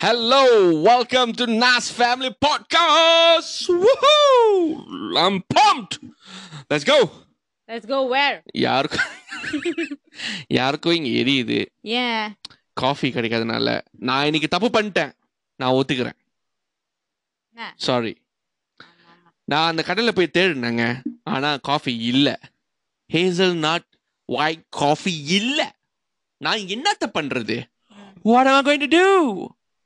Hello, welcome to Nas Family Podcast. Woohoo! I'm pumped. Let's go. Let's go where யாருக்கும் யாருக்கும் இங்க எரியுது. ஏன் காஃபி கிடைக்காதனால நான் இன்னைக்கு தப்பு பண்ணிட்டேன். நான் ஒத்துக்கிறேன்? சாரி நான் அந்த கடையில் போய் தேடினேங்க. ஆனா காஃபி இல்ல. ஹேசல் நாட் ஒயிட் காஃபி இல்ல. நான் என்னத்த பண்றது? What am I going to do?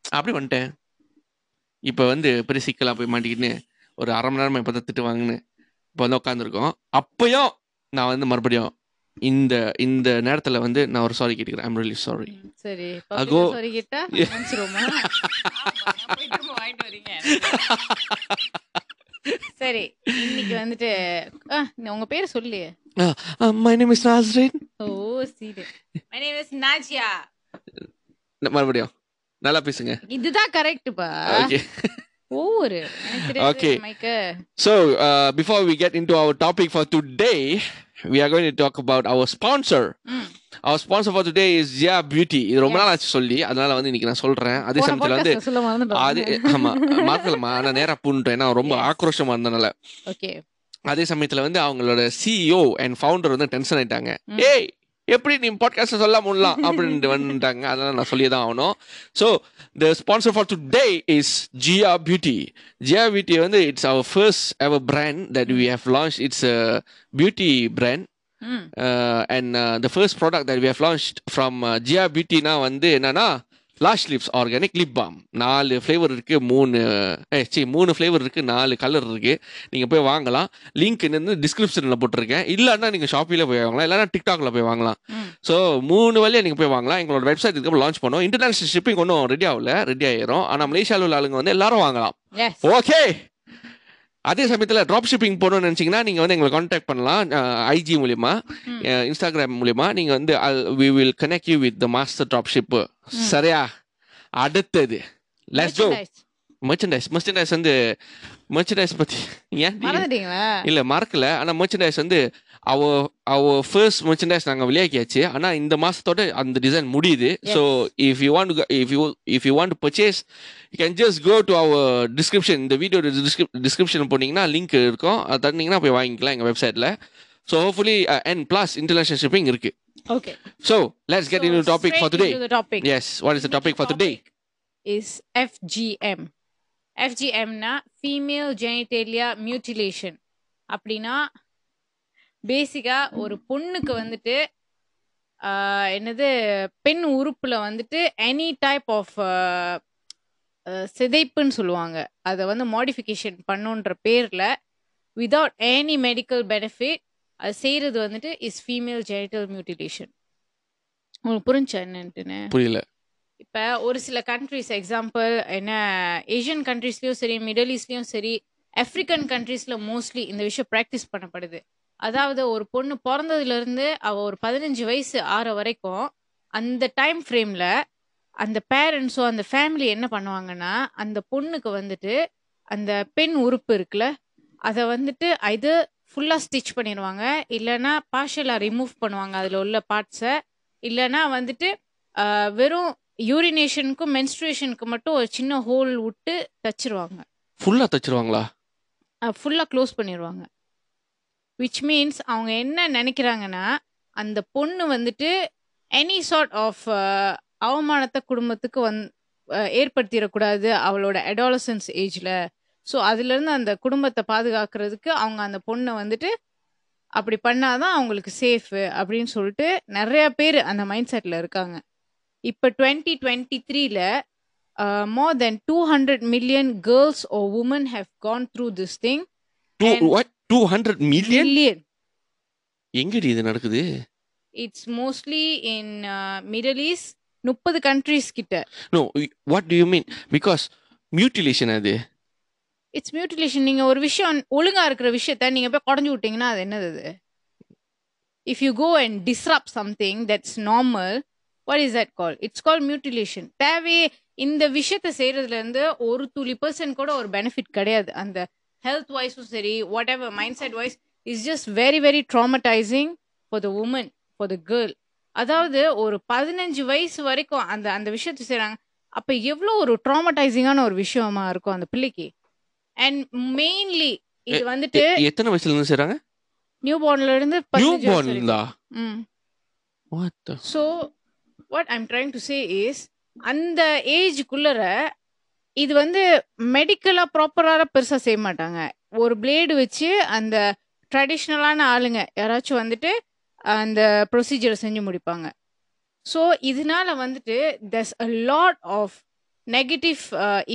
அப்படி வந்துட்டேன். இப்போ வந்து பெரிய சிக்கலா போய் மாட்டிக்கின்னு ஒரு அரை மணி நேரமா இப்போ தான் திட்டு வாங்கினு இப்போ வந்து உட்காந்துருக்கோம் அப்பயும் நான் வந்து மறுபடியும் இந்த இந்த நேரத்துல வந்து நான் ஒரு சாரி கேட்டுக்கிறேன். I'm really sorry. சரி அகோ. சாரி கிட்ட சரி இன்னைக்கு வந்துட்டு உங்க பேர் சொல்லு. மை நேம் இஸ் நாஸ்ரின் ஓ சீடு மை நேம் இஸ் நாஜியா மறுபடியும். நல்லா பேசுங்க. இதுதான் கரெக்ட்பா ஓகே. மைக்க So, uh, before we get into our topic for today, we are going to talk about our sponsor. ம். Our sponsor for today is Jia Beauty. இது ரொம்ப நாள் ஆச்சு சொல்லி. அதனால வந்து இன்னைக்கு நான் சொல்றேன். அதே சமயத்துல வந்து அதே ஆமா மாத்தலமா நான் நேரா பூண்டுட்டேன். ஏன்னா ரொம்ப. ஆக்ரோஷமா இருந்தனால. ஓகே அதே சமயத்துல வந்து அவங்களோட சிஇஓ அண்ட் ஃபவுண்டர் வந்து டென்ஷன் ஆயிட்டாங்க. ஏய் எப்படி நீ பாட்காஸ்ட் சொல்ல முடியலாம் அப்படின்ட்டு வந்துட்டாங்க. அதனால நான் சொல்லி தான் ஆகணும். So the sponsor for today is Ziya beauty Ziya beauty வந்து it's our first ever brand that we have launch it's beauty brand and the first product that we have launch from Ziya பியூட்டினா வந்து என்னன்னா lash lips organic lip balm நாலு flavour இருக்கு மூணு C மூணு flavour இருக்கு நாலு colour இருக்கு. நீங்க போய் வாங்கலாம். லிங்க் வந்து டிஸ்கிரிப்ஷன்ல போட்டிருக்கேன். இல்லைன்னா நீங்க ஷாப்பில போய் வாங்கலாம். இல்லைன்னா டிக்டாக்ல போய் வாங்கலாம். ஸோ மூணு வழியா நீங்க போய் வாங்கலாம். எங்களோட வெப்சைட் இதுக்கப்புறம் லான்ச் பண்ணோம் இன்டர்நேஷனல் ஷிப்பிங் ஒன்றும் ரெடி ஆகல. ரெடி ஆயிரும். ஆனால் மலேசியாவில் உள்ள ஆளுங்க வந்து எல்லாரும் வாங்கலாம். ஓகே அதே சமயத்தில் ட்ராப் ஷிப்பிங் போகணும்னு நினச்சிங்கன்னா நீங்கள் வந்து எங்களை காண்டாக்ட் பண்ணலாம். ஐஜி மூலியமா ம். இன்ஸ்டாகிராம் மூலியமா நீங்கள் வந்து we will connect you with the master drop ship சரியா? அடுத்தது. லெட்ஸ் கோ மெர்ச்சன்டைஸ் மெர்ச்சன்டைஸ் வந்து மெர்ச்சன்டைஸ் பற்றி ஏன்? இல்ல மறக்கல. ஆனா மெர்ச்சன்டைஸ் வந்து அவ அவ ஃபர்ஸ்ட் மெர்ச்சன்டைஸ் நாங்க வெளியாக்கியாச்சு ஆனா இந்த மாசத்தோட அந்த டிசைன் முடியுது. So if you want if you if you want purchase you can just go to our description இந்த வீடியோ டிஸ்கிரிப்ஷன் போனீங்கன்னா லிங்க் இருக்கும். அது தந்தீங்கன்னா போய் வாங்கிக்கலாம் எங்க வெப்சைட்ல so hopefully and plus international shipping இருக்கு. Okay so let's get in topic for today yes what is the topic for today is FGM. FGM னா female genitalia mutilation. அப்படின்னா பேசிக்கா ஒரு பொண்ணுக்கு வந்துட்டு என்னது பெண் உறுப்புல வந்துட்டு எனி டைப் ஆஃப் சிதைப்புன்னு சொல்லுவாங்க. அதை வந்து மாடிஃபிகேஷன் பண்ணுன்ற பேர்ல விதவுட் எனி மெடிக்கல் பெனிஃபிட் அது செய்யறது வந்துட்டு இஸ் ஃபீமேல் ஜெனிட்டல் மியூட்டிலேஷன் உங்களுக்கு புரிஞ்சா என்னன்ட்டுன்னு? புரியல. இப்போ ஒரு சில கண்ட்ரிஸ் எக்ஸாம்பிள் என்ன ஏஷியன் கண்ட்ரீஸ்லயும் சரி மிடில் ஈஸ்ட்லயும் சரி ஆப்பிரிக்கன் கண்ட்ரீஸ்ல மோஸ்ட்லி இந்த விஷயம் ப்ராக்டிஸ் பண்ணப்படுது. அதாவது ஒரு பொண்ணு பிறந்ததுல இருந்து அவ ஒரு பதினஞ்சு வயசு ஆற வரைக்கும் அந்த டைம் ஃப்ரேம்ல அந்த பேரண்ட்ஸோ அந்த ஃபேமிலி என்ன பண்ணுவாங்கன்னா அந்த பொண்ணுக்கு வந்துட்டு அந்த பெண் உறுப்பு இருக்குல்ல அதை வந்துட்டு இது ஃபுல்லாக ஸ்டிச் பண்ணிடுவாங்க. இல்லைன்னா பார்ஷலாக ரிமூவ் பண்ணுவாங்க அதில் உள்ள பார்ட்ஸை இல்லைன்னா வந்துட்டு வெறும் யூரினேஷனுக்கும் மென்ஸ்ட்ரேஷனுக்கு மட்டும் ஒரு சின்ன ஹோல் விட்டு தச்சிருவாங்க. ஃபுல்லா தச்சிருவாங்களா? ஃபுல்லாக க்ளோஸ் பண்ணிடுவாங்க விச் மீன்ஸ் அவங்க என்ன நினைக்கிறாங்கன்னா அந்த பொண்ணு வந்துட்டு எனி சார்ட் ஆஃப் அவமானத்தை குடும்பத்துக்கு வந் அஹ், ஏற்படுத்திடக்கூடாது அவளோட அடாலசன்ஸ் ஏஜில் ஸோ அதுலேருந்து அந்த குடும்பத்தை பாதுகாக்கிறதுக்கு அவங்க அந்த பொண்ணை வந்துட்டு அப்படி பண்ணாதான் அவங்களுக்கு சேஃபு அப்படின்னு சொல்லிட்டு நிறைய பேர் அந்த மைண்ட் செட்டில் இருக்காங்க. இப்போ டுவெண்ட்டி டுவெண்ட்டி த்ரீல more than two hundred million girls or women have gone through this thing two hundred million million எங்கடி இது நடக்குது? It's mostly in Middle East முப்பது கண்ட்ரீஸ் கிட்ட. No what do you mean because mutilation அது. It's mutilation நீங்க ஒரு விஷயம் ஒழுங்கா இருக்கிற விஷயத்த நீங்க போய் குடஞ்சு விட்டீங்கன்னா அது என்னது அது? If you go and disrupt something that's normal what is that call it's call mutilation தேவையே இந்த விஷயத்த செய்யறதுல இருந்து ஒரு துளி பர்சன்ட் கூட ஒரு பெனிஃபிட் கிடையாது. அந்த ஹெல்த் வைஸும் சரி whatever mindset wise is just very very traumatising for the woman for the girl அதாவது ஒரு பதினஞ்சு வயசு வரைக்கும் அந்த அந்த விஷயத்த செய்றாங்க. அப்ப எவ்வளோ ஒரு ட்ராமடைசிங்கான ஒரு விஷயமா இருக்கும் அந்த பிள்ளைக்கு? அண்ட் மெயின்லி இது வந்துட்டு எத்தனை வயசுல இருந்து செய்றாங்க? நியூ பார்ன்ல இருந்து நியூ 15 வயசு பார்ன் வரைக்கும். இருந்தா ம். What the- so what I'm trying to say is அந்த ஏஜுக்குள்ளர இது வந்து மெடிக்கலாக ப்ராப்பராக பெருசாக செய்ய மாட்டாங்க. ஒரு பிளேடு வச்சு அந்த ட்ரெடிஷ்னலான ஆளுங்க யாராச்சும் வந்துட்டு அந்த ப்ரொசீஜரை செஞ்சு முடிப்பாங்க. ஸோ இதனால வந்துட்டு thus a lot of negative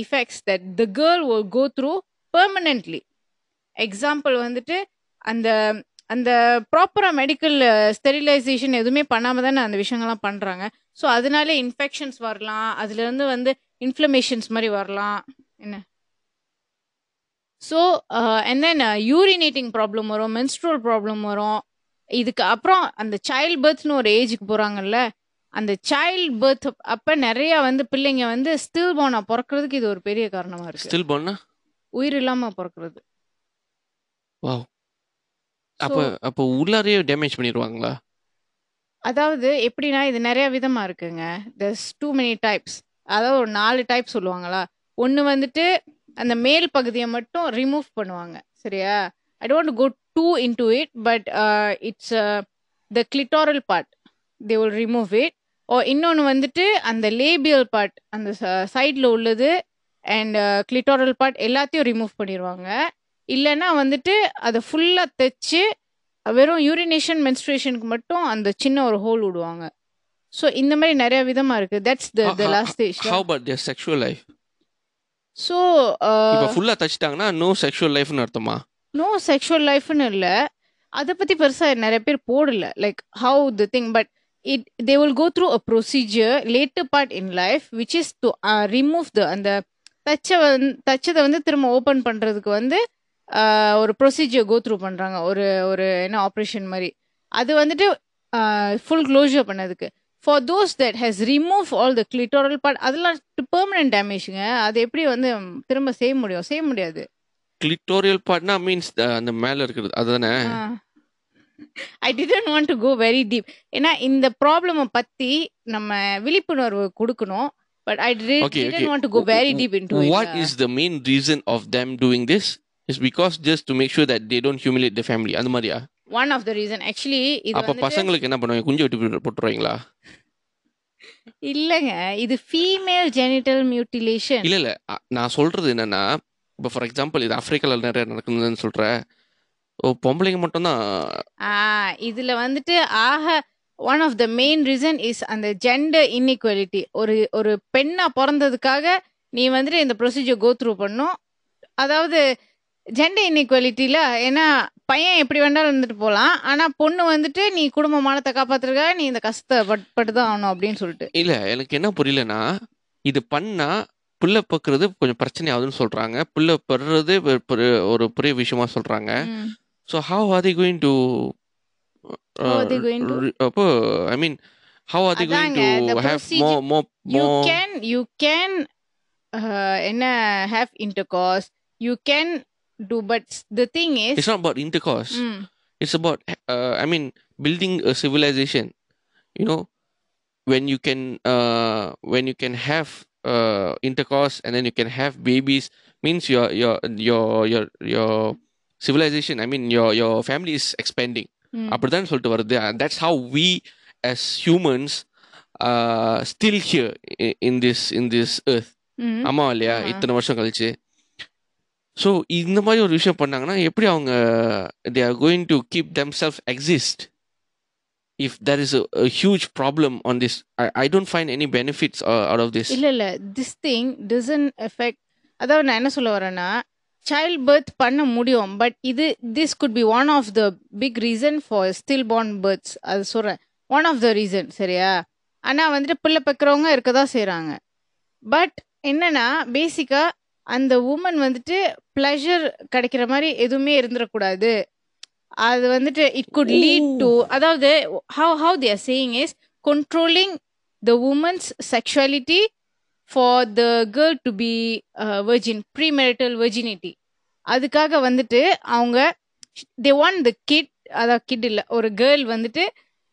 effects that the girl uh go through permanently example வந்துட்டு அந்த அந்த ப்ராப்பராக மெடிக்கல் ஸ்டெரிலைசேஷன் எதுவுமே பண்ணாமல் தானே அந்த விஷயங்கள்லாம் பண்ணுறாங்க ஸோ அதனாலே இன்ஃபெக்ஷன்ஸ் வரலாம். அதுலேருந்து வந்து இன்ஃப்ளமேஷன்ஸ் மாதிரி வரலாம். என்ன? So and then urinating problem வரும் மென்ஸ்ட்ரல் ப்ராப்ளம் வரும். இதுக்கு அப்புறம் அந்த சைல்ட் பர்த்னு ஒரு ஏஜுக்கு போகிறாங்கல்ல அந்த சைல்ட் பர்த் அப்போ நிறைய வந்து பிள்ளைங்க வந்து ஸ்டில் போனா பிறக்கிறதுக்கு இது ஒரு பெரிய காரணமாக இருக்கு. ஸ்டில் பார்னா உயிர் இல்லாமல் பிறக்கிறது. வாவ் அப்ப அப்ப உள்ளாரையே டேமேஜ் பண்ணிடுவாங்களா அதாவது எப்படின்னா இது நிறைய விதமா இருக்குங்க. There's டூ many டைப்ஸ் அதாவது ஒரு நாலு டைப் சொல்லுவாங்களா? ஒன்று வந்துட்டு அந்த மேல் பகுதியை மட்டும் ரிமூவ் பண்ணுவாங்க. சரியா? I don't go to into it but it's the clitoral part they will remove it or இன்னொன்று வந்துட்டு அந்த லேபியல் பார்ட் அந்த சைடில் உள்ளது அண்ட் கிளிட்டாரல் பார்ட் எல்லாத்தையும் ரிமூவ் பண்ணிடுவாங்க இல்லைன்னா வந்துட்டு அதை ஃபுல்லாக தைச்சு வெறும் யூரினேஷன் மென்ஸ்ட்ரேஷனுக்கு மட்டும் அந்த சின்ன ஒரு ஹோல் விடுவாங்க. ஸோ இந்த மாதிரி நிறைய விதமா இருக்கு. That's the the last stage how but their sexual life so இப்ப ஃபுல்லா தச்சிட்டாங்கன்னா நோ செக்ஷுவல் லைஃப்னு அர்த்தமா? நோ செக்ஷுவல் லைஃப்னு இல்லை. அதை பற்றி பெருசாக நிறைய பேர் போடல. Like how the thing but it they will go through a procedure later part in life which is to remove the அந்த தச்ச வந்து தச்சதை வந்து திரும்ப ஓப்பன் பண்ணுறதுக்கு வந்து uh, ஒரு ப்ரொசீஜர் கோ த்ரூ பண்ணுறாங்க ஒரு ஒரு என்ன ஆப்ரேஷன் மாதிரி. அது வந்துட்டு ஃபுல் க்ளோஷர் பண்ணதுக்கு. For those that has remove all the clitoral part அதெல்லாம் பெர்மனன்ட் டேமேஜுங்க அது எப்படி வந்து திரும்ப செய்ய முடியும்? செய்ய முடியாது. கிளிட்டோரியல் பார்ட்னா மீன்ஸ் அந்த மேல இருக்கிறது. அதுதானே? I didn't want to go very deep ஏன்னா இந்த ப்ராப்ளமை பத்தி நம்ம விழிப்புணர்வு கொடுக்கணும். But I. Didn't want to go very deep into What is the main reason of them doing this? Is because just to make sure that they don't humiliate the family. அந்த மாதிரியா? One of the reason actually இது அப்ப பசங்களுக்கு என்ன பண்ணுவாங்க? குஞ்சு வெட்டி போட்டு- போட்டுருவாங்களா? இல்லங்க. இது ஃபீமேல் ஜெனிட்டல் மியூட்டிலேஷன் இல்ல இல்ல. நான் சொல்றது என்னன்னா இப்போ ஃபார் எக்ஸாம்பிள் இது ஆப்பிரிக்கால நிறைய நடக்குதுன்னு சொல்றேன் ஓ பொம்பளைங்க மட்டும்தான்? ஆ இதுல வந்துட்டு ஆக one of the main reason is அந்த ஜெண்டர் இன்இக்வாலிட்டி ஒரு ஒரு பெண்ணா பிறந்ததுக்காக நீ வந்துட்டு இந்த ப்ரொசீஜர் கோ த்ரூ பண்ணும். அதாவது ஜெண்டர் இன்இக்வாலிட்டியில ஏன்னா பையன் எப்படி வேணாலும் இருந்துட்டு போகலாம் ஆனா பொண்ணு வந்துட்டு நீ குடும்ப மானத்தை காப்பாத்துறதுக்காக நீ இந்த கஷ்டத்தை பட் பட்டு தான் ஆகணும் அப்படின்னு சொல்லிட்டு. இல்ல எனக்கு என்ன புரியலன்னா இது பண்ணா புள்ள பக்குறது கொஞ்சம் பிரச்சனை ஆகுதுன்னு சொல்றாங்க. புள்ள பெறுறது ஒரு பெரிய- விஷயமா சொல்றாங்க. So how are they going to How are they going to? அப்போ I mean how are they going to have procedure- மோ மோ you மோ can you can uh, என்ன have intercourse. You can do but the thing is it's not about intercourse mm, it's about uh, i mean building a civilization you know when you can uh, when you can have uh, intercourse and then you can have babies means your your your your your civilization i mean your your family is expanding mm. அப்படிதான் சொல்லிட்டு வருது and that's how we as humans uh, still here in, in this in this earth mm. ஆமா இல்லையா ஆமா. இத்தனை வருஷம் கழிச்சு so இந்த மாதிரி ஒரு விஷயம் பண்ணாங்கன்னா எப்படி அவங்க they are going to keep them self exist if there is huge problem on this I don't find any benefits out of this இல்லை இல்லை. திஸ் திங் டிசன் எஃபெக்ட் அதாவது நான் என்ன சொல்ல வரேன்னா சைல்ட் பர்த் பண்ண முடியும் பட் இது this could be one of the big reason for still born births அது சொல்கிறேன் ஒன் ஆஃப் த ரீசன் சரியா? ஆனால் வந்துட்டு பிள்ளை பெக்கிறவங்க இருக்க தான் செய்கிறாங்க பட் என்னன்னா பேசிக்காக அந்த உமன் வந்துட்டு ப்ளஷர் கிடைக்கிற மாதிரி எதுவுமே இருந்துடக்கூடாது அது வந்துட்டு இட் குட் லீட் டு அதாவது how how they're saying is controlling the woman's sexuality for the girl to be uh, virgin premarital virginity. அதுக்காக வந்துட்டு அவங்க தே வாண்ட் த கிட் அதான் கிட் இல்லை ஒரு கேர்ள் வந்துட்டு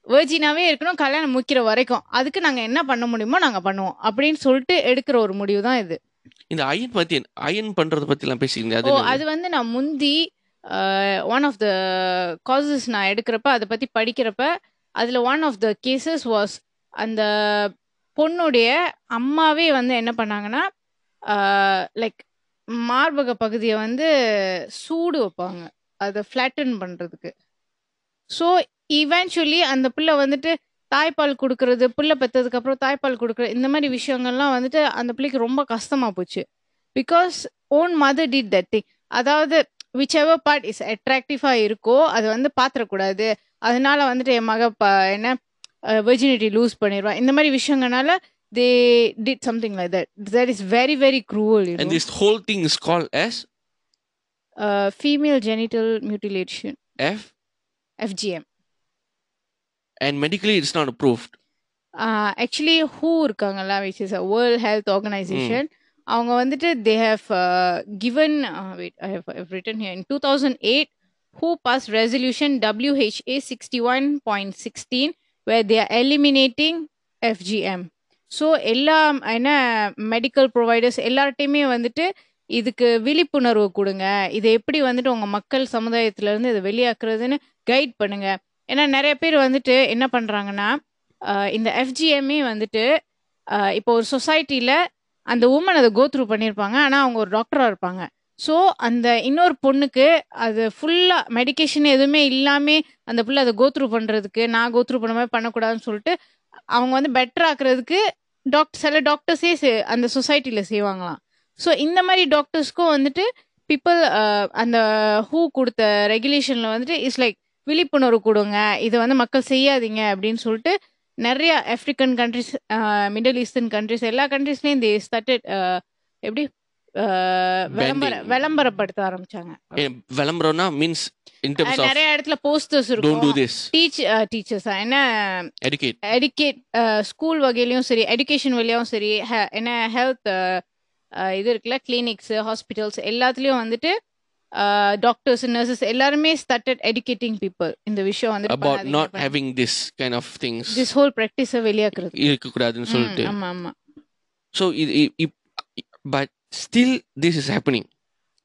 வேர்ஜினாவே இருக்கணும் கல்யாணம் முக்கிற வரைக்கும். அதுக்கு நாங்க என்ன பண்ண முடியுமோ நாங்க பண்ணுவோம். அப்படின்னு சொல்லிட்டு எடுக்கிற ஒரு முடிவு தான் இது. இந்த அயன் பத்தி அயன் பண்றத பத்தி எல்லாம் பேசிக்கிறீங்க அது? அது வந்து நான் முந்தி ஒன் ஆஃப் த காசஸ் நான் எடுக்கிறப்ப அதை பத்தி படிக்கிறப்ப அதுல one of the cases was அந்த பொண்ணுடைய அம்மாவே வந்து என்ன பண்ணாங்கன்னா லைக் மார்பக பகுதியை வந்து சூடு வைப்பாங்க. அதை ஃப்ளாட்டன் பண்றதுக்கு. ஸோ இவென்ச்சுவலி அந்த பிள்ளை வந்துட்டு தாய்ப்பால் கொடுக்கறது பிள்ளை பெற்றதுக்கு அப்புறம் தாய்ப்பால் கொடுக்குறது இந்த மாதிரி விஷயங்கள்லாம் வந்துட்டு அந்த பிள்ளைக்கு ரொம்ப கஷ்டமா போச்சு. Because own mother did that thing அதாவது விச் எவர் பார்ட் இஸ் அட்ராக்டிவாக இருக்கோ அது வந்து பாத்திரக்கூடாது. அதனால வந்துட்டு என் மக ப என்ன வெர்ஜினிட்டி லூஸ் பண்ணிடுவா. இந்த மாதிரி விஷயங்கள்னால they did something like that that is very very cruel and this whole thing is called as? Female genital mutilation F? FGM and medically it's not approved. Actually who இருக்காங்கல்ல which is a World Health Organisation அவங்க வந்துட்டு they have given wait I have written here in two thousand eight who pass resolution WHA sixty one point sixteen where they are eliminating FGM so எல்லா என்ன medical providers எல்லார்ட்டையுமே வந்துட்டு இதுக்கு விழிப்புணர்வு கொடுங்க. இதை எப்படி வந்துட்டு உங்கள் மக்கள் சமுதாயத்திலேருந்து இதை வெளியாக்குறதுன்னு கைட் பண்ணுங்க. ஏன்னா நிறைய பேர் வந்துட்டு என்ன பண்ணுறாங்கன்னா இந்த எஃப்ஜிஎம்ஏ வந்துட்டு இப்போ ஒரு சொசைட்டியில் அந்த உமன் அதை கோத்ரூ பண்ணியிருப்பாங்க ஆனால் அவங்க ஒரு டாக்டராக இருப்பாங்க. ஸோ அந்த இன்னொரு பொண்ணுக்கு அது ஃபுல்லாக மெடிக்கேஷன் எதுவுமே இல்லாமல் அந்த பிள்ளை அதை கோத்ரூ பண்ணுறதுக்கு நான் கோத்ரூ பண்ண மாதிரி பண்ணக்கூடாதுன்னு சொல்லிட்டு அவங்க வந்து பெட்டர் ஆக்குறதுக்கு டாக்டர் சில டாக்டர்ஸே அந்த சொசைட்டியில் செய்வாங்களாம். ஸோ இந்த மாதிரி டாக்டர்ஸ்க்கும் வந்துட்டு பீப்புள் அந்த ஹூ கொடுத்த ரெகுலேஷனில் வந்துட்டு இட்ஸ் லைக் விழிப்புணர்வு கொடுங்க. இதை வந்து மக்கள் செய்யாதீங்க அப்படின்னு சொல்லிட்டு நிறைய African countries middle eastern countries எல்லா கண்ட்ரிஸ்லயும் தே ஸ்டார்டட் எப்படி விளம்பர. விளம்பரப்படுத்த ஆரம்பிச்சாங்க. விளம்பரம்னா மீன்ஸ் நிறைய இடத்துல போஸ்டர்ஸ் இருக்கும். டீச் டீச்சர்ஸ் என்ன educate. எடுக்கேட் ஸ்கூல் வகையிலயும் சரி எடுகேஷன் வழியாவும் சரி என்ன ஹெல்த் இது இருக்குல்ல கிளினிக்ஸ் ஹாஸ்பிட்டல்ஸ் எல்லாத்துலயும் வந்துட்டு டாக்டர்ஸ் நர்சஸ் எல்லாருமே ஸ்டார்டட் educating people. இந்த விஷயம் வந்துட்டு about not having this kind of things. This whole ப்ராக்டிஸை வெளியாக்குறது. இருக்கக்கூடாதுன்னு சொல்லிட்டு. ம், ஆமா ஆமா. ஸோ இது but still this is happening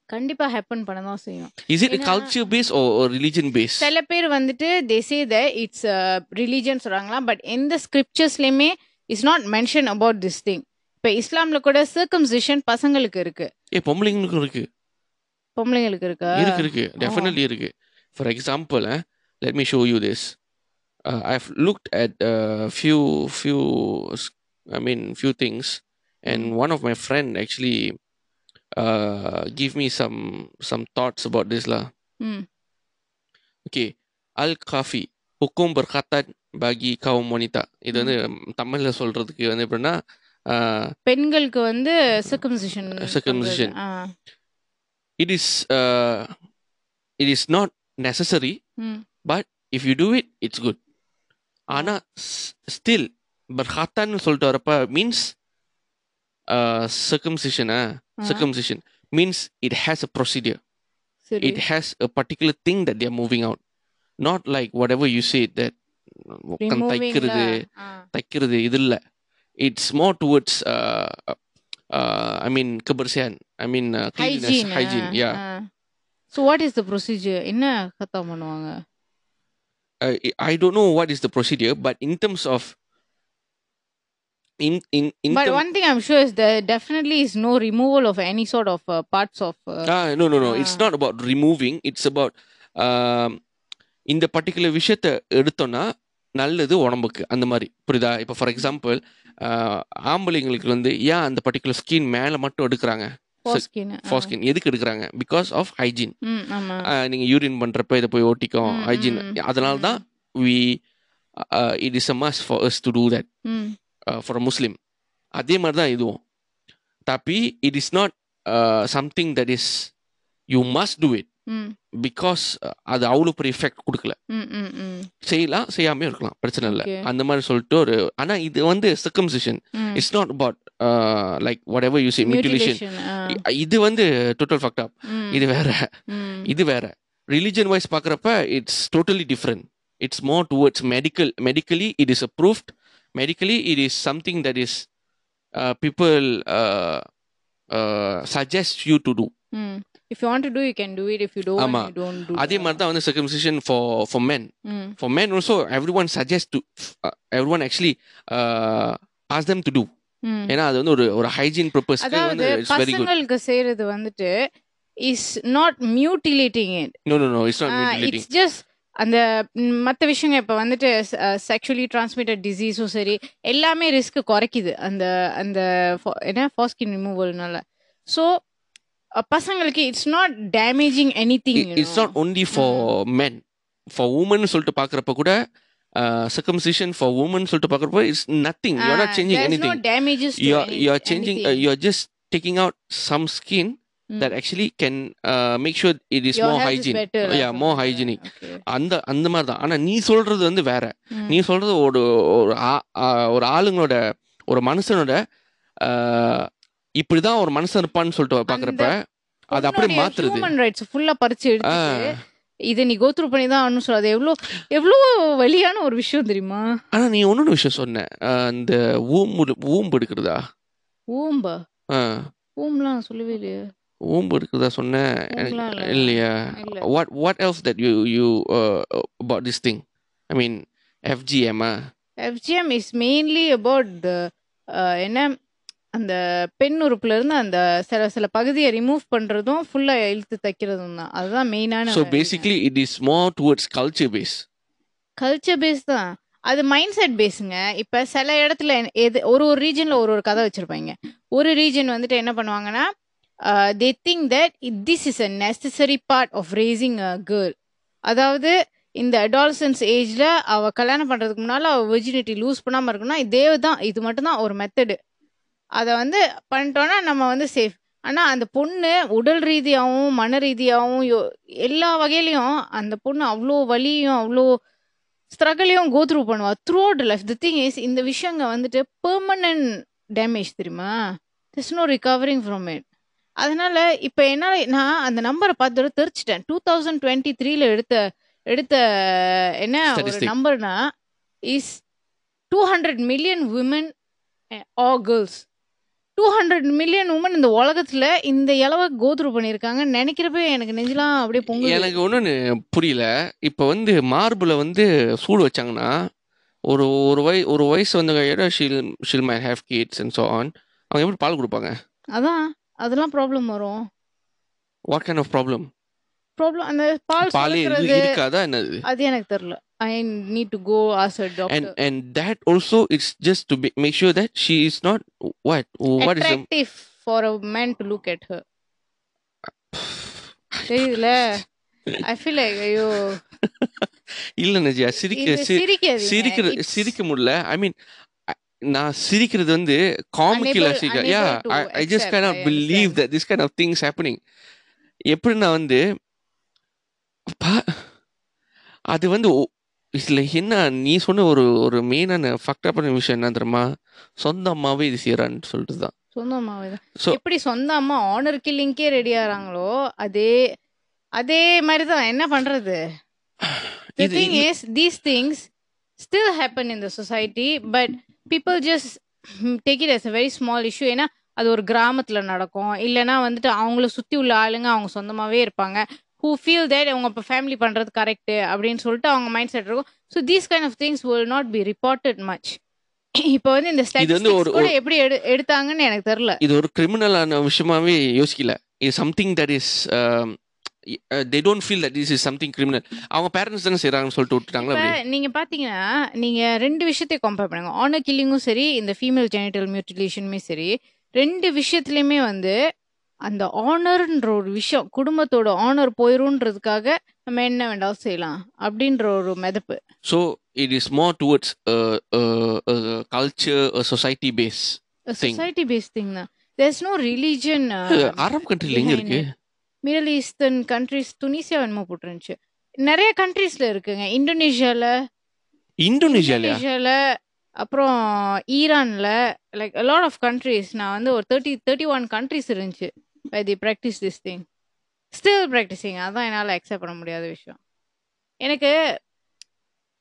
கண்டிப்பா ஹேப்பன் பண்ண தான் செய்யும் is it culture base or religion base சில பேர் வந்துட்டு they say the it's religion சொல்றாங்களா பட் எந்த ஸ்கிரிப்சர்ஸ்லயுமே is not mention about this thing இப்ப இஸ்லாம்ல கூட சர்க்கம்சிஷன் பசங்களுக்கு இருக்கு. ஏ பொம்பளைங்களுக்கும் இருக்கு. பொம்பளைங்களுக்கு இருக்கா? இருக்கு இருக்கு. டெஃபினெட்லி இருக்கு. For example let me show you this I have looked at few few I mean few things and one of my friend actually give me some some thoughts about திஸ்லா okay அல் காஃபி ஹுக்கும் பர்காத்தன் பாகி கவும் மொனிதா இது வந்து தமிழ்ல சொல்றதுக்கு வந்து எப்படின்னா uh, பெண்களுக்கு வந்து circumcision Circumcision. It is uh, it is not necessary if you do it it's good ஆனா ஸ்டில் பர்ஹாத்தான்னு சொல்லிட்டு வரப்ப means circumcision circumcision means it has a procedure சரி it has a particular thing that they are moving out not like whatever you say that உட்கார்ந்து Removing தைக்கிறது. தைக்கிறது இது இல்ல it's more towards I mean கபர்சியான் I mean Hygiene, hygiene ah, yeah ah. So what is the procedure? என்ன கத்தா பண்ணுவாங்க I don't know what is the procedure but in terms of in in in But one thing I'm sure is there definitely is no removal of any sort of uh, parts of. Uh, Ah, no, no, no. It's Ah. not about removing. It's about um, இந்த particular விஷயத்த எடுத்தோம்னா நல்லது உடம்புக்கு அந்த மாதிரி புரியுதா இப்போ for example ஆம்பளைங்களுக்கு வந்து ஏன் அந்த பர்டிகுலர் ஸ்கின் மேலே மட்டும் எடுக்கிறாங்க. ஃபாஸ்கின் எதுக்கு எடுக்கிறாங்க? பிகாஸ் ஆஃப் ஹைஜீன் நீங்க யூரின் பண்றப்ப இதை போய் ஓட்டிக்கும் ஹைஜீன் அதனால தான் we it is a must for us to do that for a Muslim அதே மாதிரி தான் இதுவும். Tapi it is not uh, something that is you must do it. ம் பிகாஸ் அது அவ்வளோ பெரிய எஃபெக்ட் கொடுக்கல. செய்யலாம் செய்யாமே இருக்கலாம். பிரச்சனை இல்லை. அந்த மாதிரி சொல்லிட்டு ஒரு ஆனா இது வந்து circumcision it's not about like whatever you say mutilation. இது வந்து டோட்டல் ஃபக்ட் அப் இது வேற. இது வேற. ரிலிஜன் வைஸ் பார்க்குறப்ப it's totally different It's more towards medical. Medically, it is approved. Medically, it is something that is uh, people uh, uh, suggest you to do. ம். If you want to do you can do it if you don't. You don't do அதே மாதிரி தான் வந்து circumcision for for men. For men also, everyone suggests to uh, everyone actually uh, ask them to do. ஏன்னா அது வந்து ஒரு ஒரு hygiene அதாவது வந்து இட்ஸ் வெரி குட் பசங்களுக்கு செய்யறது வந்துட்டு is not mutilating it no no no it's not mutilating it's just அந்த ம், மத்த விஷயங்க இப்ப வந்துட்டு செக்ஷுவலி டிரான்ஸ்மிட்டட் டிசீஸும் சரி எல்லாமே ரிஸ்க் குறைக்குது. அந்த அந்த என்ன ஃபாஸ்கின் ரிமூவல்னால ஸோ பசங்களுக்கு it's not damaging anything it's not only for men for woman சொல்லிட்டு பாக்குறப்ப கூட circumcision ஃபார் உமன் சொல்லிட்டு பாக்குறப்ப it's nothing you are not changing you are changing uh, you are just taking out some skin that actually can uh, make sure it is more hygiene yeah more hygienic. அந்த அந்த மாதிரி தான். ஆனா நீ சொல்றது வந்து வேற. நீ சொல்றது ஒரு ஒரு ஆளுங்களோட ஒரு மனுஷனோட இப்படிதான் ஒரு மனுஷன் இருப்பான்னு சொல்லிட்டு பாக்குறப்ப அது அப்படியே மாத்துறது. ஹியூமன் ரைட்ஸ் ஃபுல்லா பறிச்சு எடுத்து இதை நீ கோத்ரூ பண்ணி தான் ஆகணும் சொல்ல அது எவ்வளோ எவ்வளோ வலியான ஒரு விஷயம் தெரியுமா? ஆனா நீ ஒன்னொன்னு விஷயம் சொன்ன. இந்த ஊம்பு ஊம்பு எடுக்கிறதா? ஊம்பா? ஊம்லாம் சொல்லவே இல்லையே. ஊம்பு எடுக்கிறதா சொன்ன? எனக்கு ஊம்பலாம் இல்ல. இல்லையா? else that you you uh, about this thing? I mean fgm ah FGM is mainly about என்ன? அந்த பெண் உறுப்புல இருந்து அந்த சில சில பகுதியை ரிமூவ் பண்றதும் ஃபுல்லா இழுத்து தைக்கிறதும் தான். அதுதான் மெயினான so basically it is more towards culture base. Culture base தான். அது மைண்ட் செட் பேஸுங்க இப்ப சில இடத்துல எது ஒரு ஒரு ரீஜன்ல ஒரு ஒரு கதை வச்சிருப்பாங்க. ஒரு ரீஜன் வந்துட்டு என்ன பண்ணுவாங்கன்னா they think that this is a necessary part of raising a girl அதாவது இந்த அடால்சன்ஸ் ஏஜ்ல அவ கல்யாணம் பண்றதுக்கு முன்னால அவ வெர்ஜினிட்டி லூஸ் பண்ணாம இருக்கணும்னா இதே தான். இது மட்டும் தான் ஒரு மெத்தடு அதை வந்து பண்ணிட்டோம்னா நம்ம வந்து சேஃப் ஆனா அந்த பொண்ணு உடல் ரீதியாகவும் மன ரீதியாகவும் யோ- எல்லா வகையிலையும் அந்த பொண்ணு அவ்வளோ வலியும் அவ்வளோ ஸ்ட்ரகிளையும் கோ த்ரூ பண்ணுவா throughout life the thing is இந்த விஷயங்க வந்துட்டு பெர்மனன்ட் டேமேஜ் தெரியுமா? This no recovering from it அதனால இப்போ என்னால் நான் அந்த நம்பரை பார்த்து தெரிச்சிட்டேன். டூ தௌசண்ட் டுவெண்ட்டி த்ரீல எடுத்த எடுத்த என்ன ஒரு. நம்பர்னா is two hundred million women ah girls two hundred million woman இந்த உலகத்துல இந்த அளவுக்கு கோத்ரூ பண்ணியிருக்காங்க. நினைக்கிறப்ப எனக்கு நெஞ்சலாம் அப்படியே பொங்கல் எனக்கு ஒண்ணு புரியல. இப்ப வந்து மார்புல வந்து சூடு வச்சாங்கன்னா ஒரு ஒரு வய ஒரு வயசு வந்து she'll she'll may have kids and so on. அவங்க எப்படி பால் கொடுப்பாங்க? அதான். அதெல்லாம் ப்ராப்ளம் வரும். What kind of problem problem அந்த பால் பாலே இருக்காதா என்னது? அது எனக்கு தெரியல. I need to go as a doctor that also it's just to be, make sure that she is not what what is the attractive for a man to look at her தெரியுதுல I feel like ஐயோ. இல்ல நஜியா சிரிக்க இது C- சிரிக்காதீங்க. சிரிக்கிறது It's சிரிக்க முடியல. ஐ மீன் நான் சிரிக்கிறது வந்து காமிக்கல சிரிக்க yeah I just of believe. That this kind of things happening எப்படின்னா வந்து அது வந்து இதுல என்ன நீ சொன்ன ஒரு ஒரு மெயினான ஃபக்டா பண்ண விஷயம் என்ன தெரியுமா? சொந்த அம்மாவே இது செய்யறான்னு சொல்லிட்டு தான் சொந்த அம்மாவே தான் எப்படி சொந்த அம்மா ஆனர் கில்லிங்கே ரெடி ஆறாங்களோ அதே அதே மாதிரி தான் என்ன பண்றது? இது- thing is these things still happen in the society but people just mm, take it as a very small issue. ஏன்னா அது ஒரு கிராமத்துல நடக்கும். இல்லைன்னா வந்துட்டு அவங்கள சுத்தி உள்ள ஆளுங்க அவங்க சொந்தமாவே இருப்பாங்க. Who feel that அவங்க இப்போ ஃபேமிலி பண்றது கரெக்ட் அப்படின்னு சொல்லிட்டு அவங்க மைண்ட் செட் இருக்கும். So these kind of things will not be reported much. இப்போ வந்து இந்த ஸ்டாட்டிஸ்டிக்ஸ் கூட எப்படி எடு- எடுத்தாங்கன்னு எனக்கு தெரியல. இது ஒரு கிரிமினலான விஷயமாவே யோசிக்கல. இது something that is they don't feel that this is something criminal அவங்க பேரண்ட்ஸ் தானே செய்றாங்கன்னு சொல்லிட்டு விட்டுட்டாங்களா அப்படி? நீங்க பாத்தீங்கன்னா நீங்க ரெண்டு விஷயத்தையும் கம்பேர் பண்ணுங்க. ஆனர் கில்லிங்கும் சரி இந்த ஃபீமேல் ஜெனிட்டல் மியூட்டிலேஷனுமே சரி ரெண்டு விஷயத்துலயுமே வந்து அந்த ஆனர்ன்ற ஒரு விஷயம் குடும்பத்தோட ஆனர் போயிருன்றதுக்காக நம்ம என்ன வேண்டாலும் செய்யலாம் அப்படின்ற ஒரு மிதப்பு. So it is more towards culture society base Thing. Society base thing தான். தேர்ஸ் நோ ரிலீஜன் அரப் கண்ட்ரில எங்க இருக்கு? மிடில் ஈஸ்டர்ன் கண்ட்ரிஸ் துனிசியா என்னமோ போட்டுருந்துச்சு. நிறைய கண்ட்ரீஸ்ல இருக்குங்க. இந்தோனேஷியால இந்தோனேஷியால அப்புறம் ஈரான்ல லைக் லாட் ஆஃப் கண்ட்ரீஸ் நான் வந்து ஒரு தேர்ட்டி தேர்ட்டி ஒன் கண்ட்ரீஸ் இருந்துச்சு. By the practice this thing still practising அதான் என்னால் அக்செப்ட் பண்ண முடியாத விஷயம். எனக்கு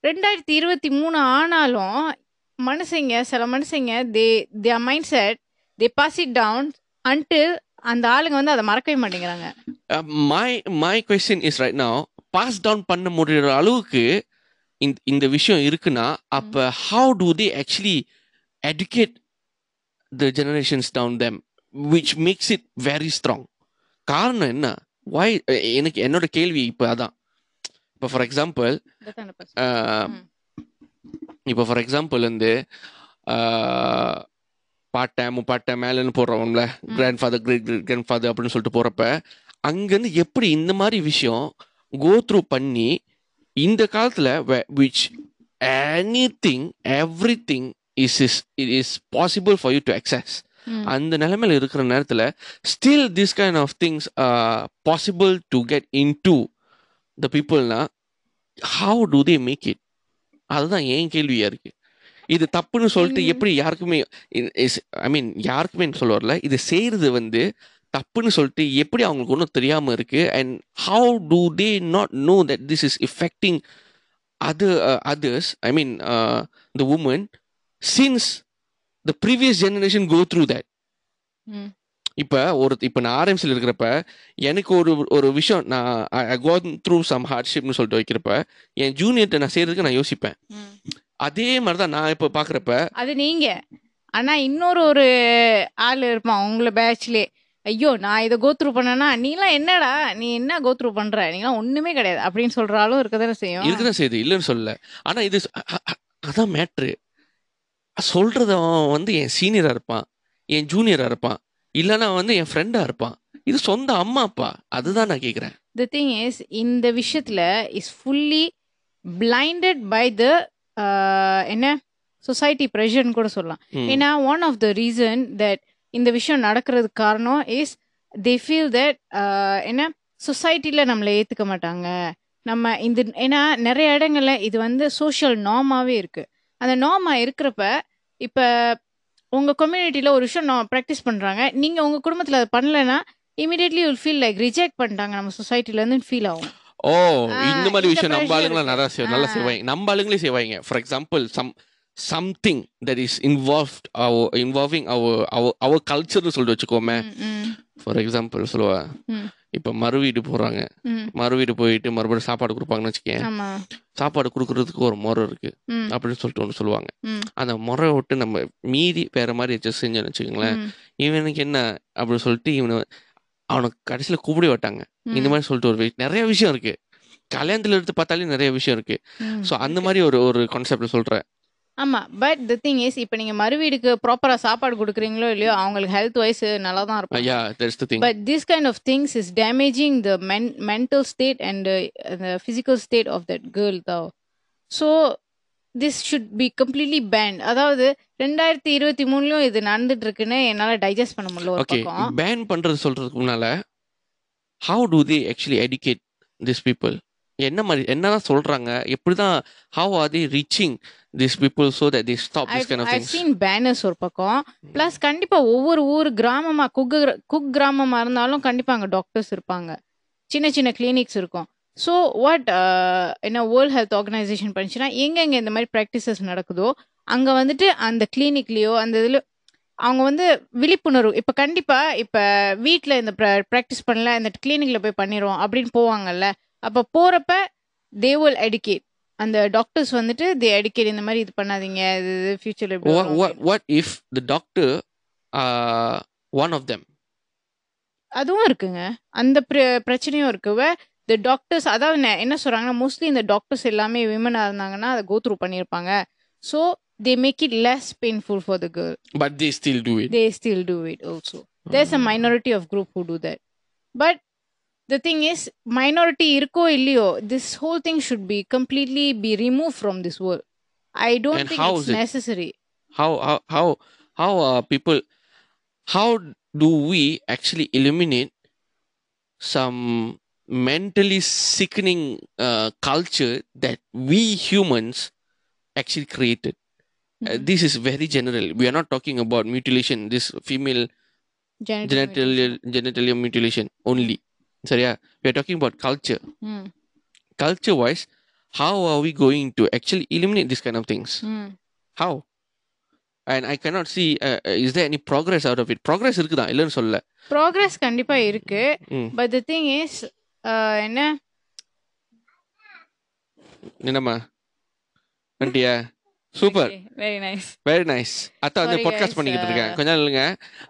ரெண்டாயிரத்தி இருபத்தி மூணு ஆனாலும் மனுஷங்க சில மனுஷங்க they their mind set they pass it down until அந்த ஆளுங்க வந்து அதை மறக்கவே மாட்டேங்கிறாங்க. My my question is right now pass down பண்ண முடிகிற அளவுக்கு இந்த இந்த விஷயம் இருக்குன்னா அப்ப how do they actually educate the generations down them which makes it very strong காரணம் என்ன? Why எனக்கு என்னோட கேள்வி இப்போ அதான். இப்போ ஃபார் எக்ஸாம்பிள் இப்ப ஃபார் எக்ஸாம்பிள் வந்து பாட்டை முப்பாட்டை மேலேன்னு போடுறவங்கள grandfather great grandfather அப்படின்னு சொல்லிட்டு போகிறப்ப அங்கேருந்து எப்படி இந்த மாதிரி விஷயம் கோ த்ரூ பண்ணி இந்த காலத்தில் which anything everything is is it is possible for you to access. அந்த நிலைமையில இருக்கிற நேரத்தில் still this kind of things possible to get into the பீப்புள்னா how do they make it அதுதான் என் கேள்வியா இருக்கு. இது தப்புன்னு சொல்லிட்டு. எப்படி யாருக்குமே ஐ மீன் யாருக்குமே சொல்ல வரல. இது செய்யறது வந்து தப்புன்னு சொல்லிட்டு எப்படி அவங்களுக்கு ஒன்றும் தெரியாம இருக்கு? And how do they not know that this is affecting other others I mean the woman since the previous generation go through that. இப்போ ஒரு இப்போ நான் ஆர்எம்சியில் இருக்கிறப்ப எனக்கு ஒரு ஒரு விஷயம் நான் ஐ கோ த்ரூ சம் ஹார்ட்ஷிப்னு சொல்லிட்டு வைக்கிறப்ப என் ஜூனியர்கிட்ட நான் செய்யறதுக்கு நான் யோசிப்பேன். அதே மாதிரி தான் நான் இப்போ பார்க்குறப்ப அது நீங்க. ஆனா இன்னொரு ஒரு ஆள் இருப்பான் உங்களை பேட்ச்லே ஐயோ நான் இதை கோத்ரூ பண்ணேன்னா நீலாம் என்னடா? நீ என்ன கோத்ரூ பண்ற? நீலாம் ஒண்ணுமே கிடையாது. அப்படின்னு சொல்ற ஆளும் இருக்கதானே செய்யும். இருக்குதான் செய்யுது இல்லைன்னு சொல்லல. ஆனால் இது அதான் மேட்ரு சொல்றது அவன் வந்து என் சீனியராக இருப்பான் என் ஜூனியராக இருப்பான் இல்லைன்னா வந்து என் ஃப்ரெண்டாக இருப்பான். இது சொந்த அம்மா அப்பா. அதுதான் நான் கேட்குறேன் த திங் இஸ் இந்த விஷயத்துல is fully blinded by the என்ன? சொசைட்டி ப்ரெஷர்னு கூட சொல்லலாம். ஏன்னா one of the reason that இந்த விஷயம் நடக்கிறதுக்கு காரணம் இஸ் தே ஃபீல் தட் என்ன? சொசைட்டியில் நம்மளை ஏற்றுக்க மாட்டாங்க. நம்ம இந்த ஏன்னா நிறைய இடங்கள்ல இது வந்து சோஷியல் நார்மாவே இருக்கு. அந்த நார்மா இருக்கிறப்ப இப்போ உங்கள் கம்யூனிட்டியில் ஒரு விஷயம் நான் ப்ராக்டிஸ் பண்ணுறாங்க நீங்கள் உங்கள் குடும்பத்தில் அதை பண்ணலைன்னா immediately will feel like reject பண்ணிட்டாங்க. நம்ம சொசைட்டிலேருந்து ஃபீல் ஆகும். ஓ இந்த மாதிரி விஷயம் நம்ம ஆளுங்களா. நல்லா நல்லா. செய்வாங்க. நம்ம ஆளுங்களே செய்வாங்க. For example some something that is involved our involving our our our கல்ச்சர்னு சொல்லிட்டு வச்சுக்கோமே. ஃபார் எக்ஸாம்பிள் சொல்லுவா. இப்போ மறு வீடு போறாங்க. ம். மறு வீடு போயிட்டு மறுபடியும் சாப்பாடு கொடுப்பாங்கன்னு வச்சுக்கேன் சாப்பாடு கொடுக்கறதுக்கு ஒரு முறை இருக்கு. அப்படின்னு சொல்லிட்டு ஒன்று சொல்லுவாங்க. அந்த முறை விட்டு நம்ம மீறி வேற மாதிரி வச்சு செஞ்சோன்னு வச்சுக்கோங்களேன். இவனுக்கு என்ன அப்படின்னு சொல்லிட்டு இவனை அவனுக்கு கடைசியில் கூப்பிடவே மாட்டாங்க இந்த மாதிரி சொல்லிட்டு ஒரு நிறைய விஷயம் இருக்கு. கல்யாணத்துல எடுத்து பார்த்தாலே நிறைய விஷயம் இருக்கு. ஸோ அந்த மாதிரி ஒரு ஒரு கான்செப்ட்ல சொல்றேன். ஆமா பட் த திங் இஸ் இப்போ நீங்க மறு வீடுக்கு ப்ராப்பரா சாப்பாடு கொடுக்குறீங்களோ இல்லையோ அவங்களுக்கு ஹெல்த் வைஸ் நல்லா தான் the thing but this kind of things is damaging the mental state and the physical state of that girl தான் so this should be completely banned அதாவது ரெண்டாயிரத்தி இருபத்தி மூணுலயும் இது நடந்துட்டு இருக்குன்னு என்னால டைஜஸ்ட் பண்ண முடியல ஒரு ஓகே பக்கம். பேன் பண்றது சொல்றதுக்கு முன்னால how do they actually educate this people என்ன மாதிரி என்னதான் சொல்றாங்க எப்படிதான் how are they reaching this people so that they stop this kind of things seen banners ஒரு பக்கம். ப்ளஸ் கண்டிப்பா ஒவ்வொரு ஊர் கிராமமா குக் குக் கிராமமா இருந்தாலும் கண்டிப்பா அங்க டாக்டர்ஸ் இருப்பாங்க. சின்ன சின்ன கிளினிக்ஸ் இருக்கும். ஸோ வாட் என்ன வேர்ல்ட் ஹெல்த் ஆர்கனைசேஷன் பண்ணிச்சுன்னா எங்கெங்க இந்த மாதிரி ப்ராக்டிசஸ் நடக்குதோ அங்க வந்துட்டு அந்த கிளினிக்லயோ அந்த இதுல அவங்க வந்து விழிப்புணர்வு இப்போ கண்டிப்பா இப்போ வீட்டில் இந்த ப்ராக்டிஸ் பண்ணல இந்த கிளினிக்ல போய் பண்ணிடுவோம் அப்படின்னு போவாங்கல்ல அப்போ போறப்ப தே வில் educate. அந்த டாக்டர்ஸ் வந்துட்டு தே educate இந்த மாதிரி இது பண்ணாதீங்க இது ஃபியூச்சர்ல if the doctor uh, one of them? அதுவும் இருக்குங்க. அந்த பிர- பிரச்சனையும் இருக்கு. த டாக்டர்ஸ் அதாவது என்ன சொல்றாங்கன்னா மோஸ்ட்லி இந்த டாக்டர்ஸ் எல்லாமே விமனா இருந்தாங்கன்னா அதை கோ த்ரூ பண்ணியிருப்பாங்க. So they make it less painful for the girl but they still do it. They still do it also. There's a minority of group who do that. But the thing is minority irko illiyo this whole thing should be completely be removed from this world. I don't And think how it's is it? necessary. How how how how are people how do we actually eliminate some mentally sickening uh, culture that we humans actually created? Uh, Mhm. this is very general. We are not talking about mutilation this female Genital genital mutilation only சரியா we are talking about culture Mm. culture wise how are we going to actually eliminate this kind of things ம் how and i cannot see uh, uh, is there any progress out of it progress இருக்குதா இல்லைன்னு சொல்லல progress கண்டிப்பா இருக்கு. But the thing is என்ன என்னம்மா வண்டியா super very nice very nice அத்தா வந்து பாட்காஸ்ட் பண்ணிக்கிட்டு இருக்கேன் கொஞ்சம் இல்லைங்க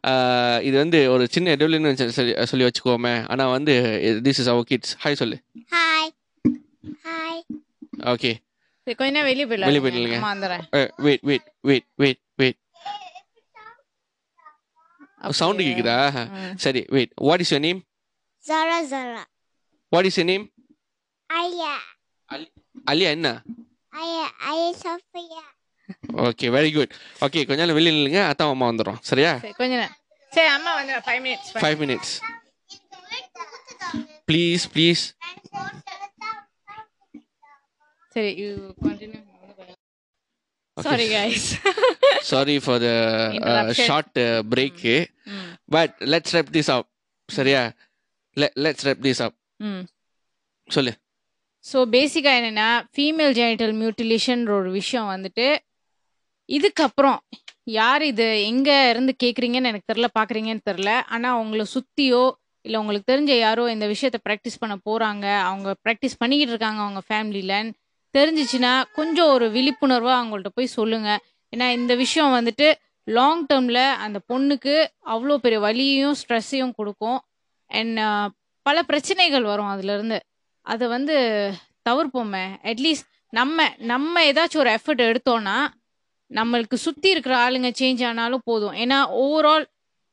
ஆஹ் இது வந்து ஒரு சின்ன எடுவலின்னு சொல்லி சொல்லி வச்சுக்கோமே. ஆனா வந்து this is our kids hi சொல்லு. Hi. Hi. ஓகே கொஞ்ச நேரம் வெளியே போயிடலாம். வெளிய போயிடலாங்க. Wait wait wait wait wait sound கேக்குதா. சரி wait what is your name Zara Zara. What is your name Aya. Aliya என்ன. ஓகே வெரி குட் ஓகே கொஞ்ச நேரம் வெளியே நில்லுங்க. அத்தான் அம்மா வந்துடும் சரியா? சரி கொஞ்ச நேரம். சரி அம்மா வந்துடுறேன் five minutes five minutes please please சரி you continue sorry guys sorry for the. Short break but let's wrap this up சரியா? லெட்ஸ் ரெப் திஸ் அப் ம் சொல்லு. ஸோ பேசிக்காக என்னென்னா ஃபீமேல் ஜெனிட்டல் மியூட்டிலேஷன்ற ஒரு விஷயம் வந்துட்டு இதுக்கப்புறம் யார் இது எங்கே இருந்து கேட்குறீங்கன்னு எனக்கு தெரில பார்க்குறீங்கன்னு தெரில ஆனால் அவங்கள சுற்றியோ இல்லை உங்களுக்கு தெரிஞ்ச யாரோ இந்த விஷயத்த ப்ராக்டிஸ் பண்ண போகிறாங்க அவங்க ப்ராக்டிஸ் பண்ணிக்கிட்டு இருக்காங்க அவங்க ஃபேமிலியில் தெரிஞ்சிச்சுன்னா கொஞ்சம் ஒரு விழிப்புணர்வாக அவங்கள்ட்ட போய் சொல்லுங்கள் ஏன்னா இந்த விஷயம் வந்துட்டு லாங் டேர்மில் அந்த பொண்ணுக்கு அவ்வளோ பெரிய வலியையும் ஸ்ட்ரெஸ்ஸையும் கொடுக்கும். அண்ட் பல பிரச்சனைகள் வரும் அதுலேருந்து அதை வந்து தவிர்ப்போமே. அட்லீஸ்ட் நம்ம நம்ம ஏதாச்சும் ஒரு எஃபர்ட் எடுத்தோம்னா நம்மளுக்கு சுற்றி இருக்கிற ஆளுங்க சேஞ்ச் ஆனாலும் போதும். ஏன்னா ஓவரால்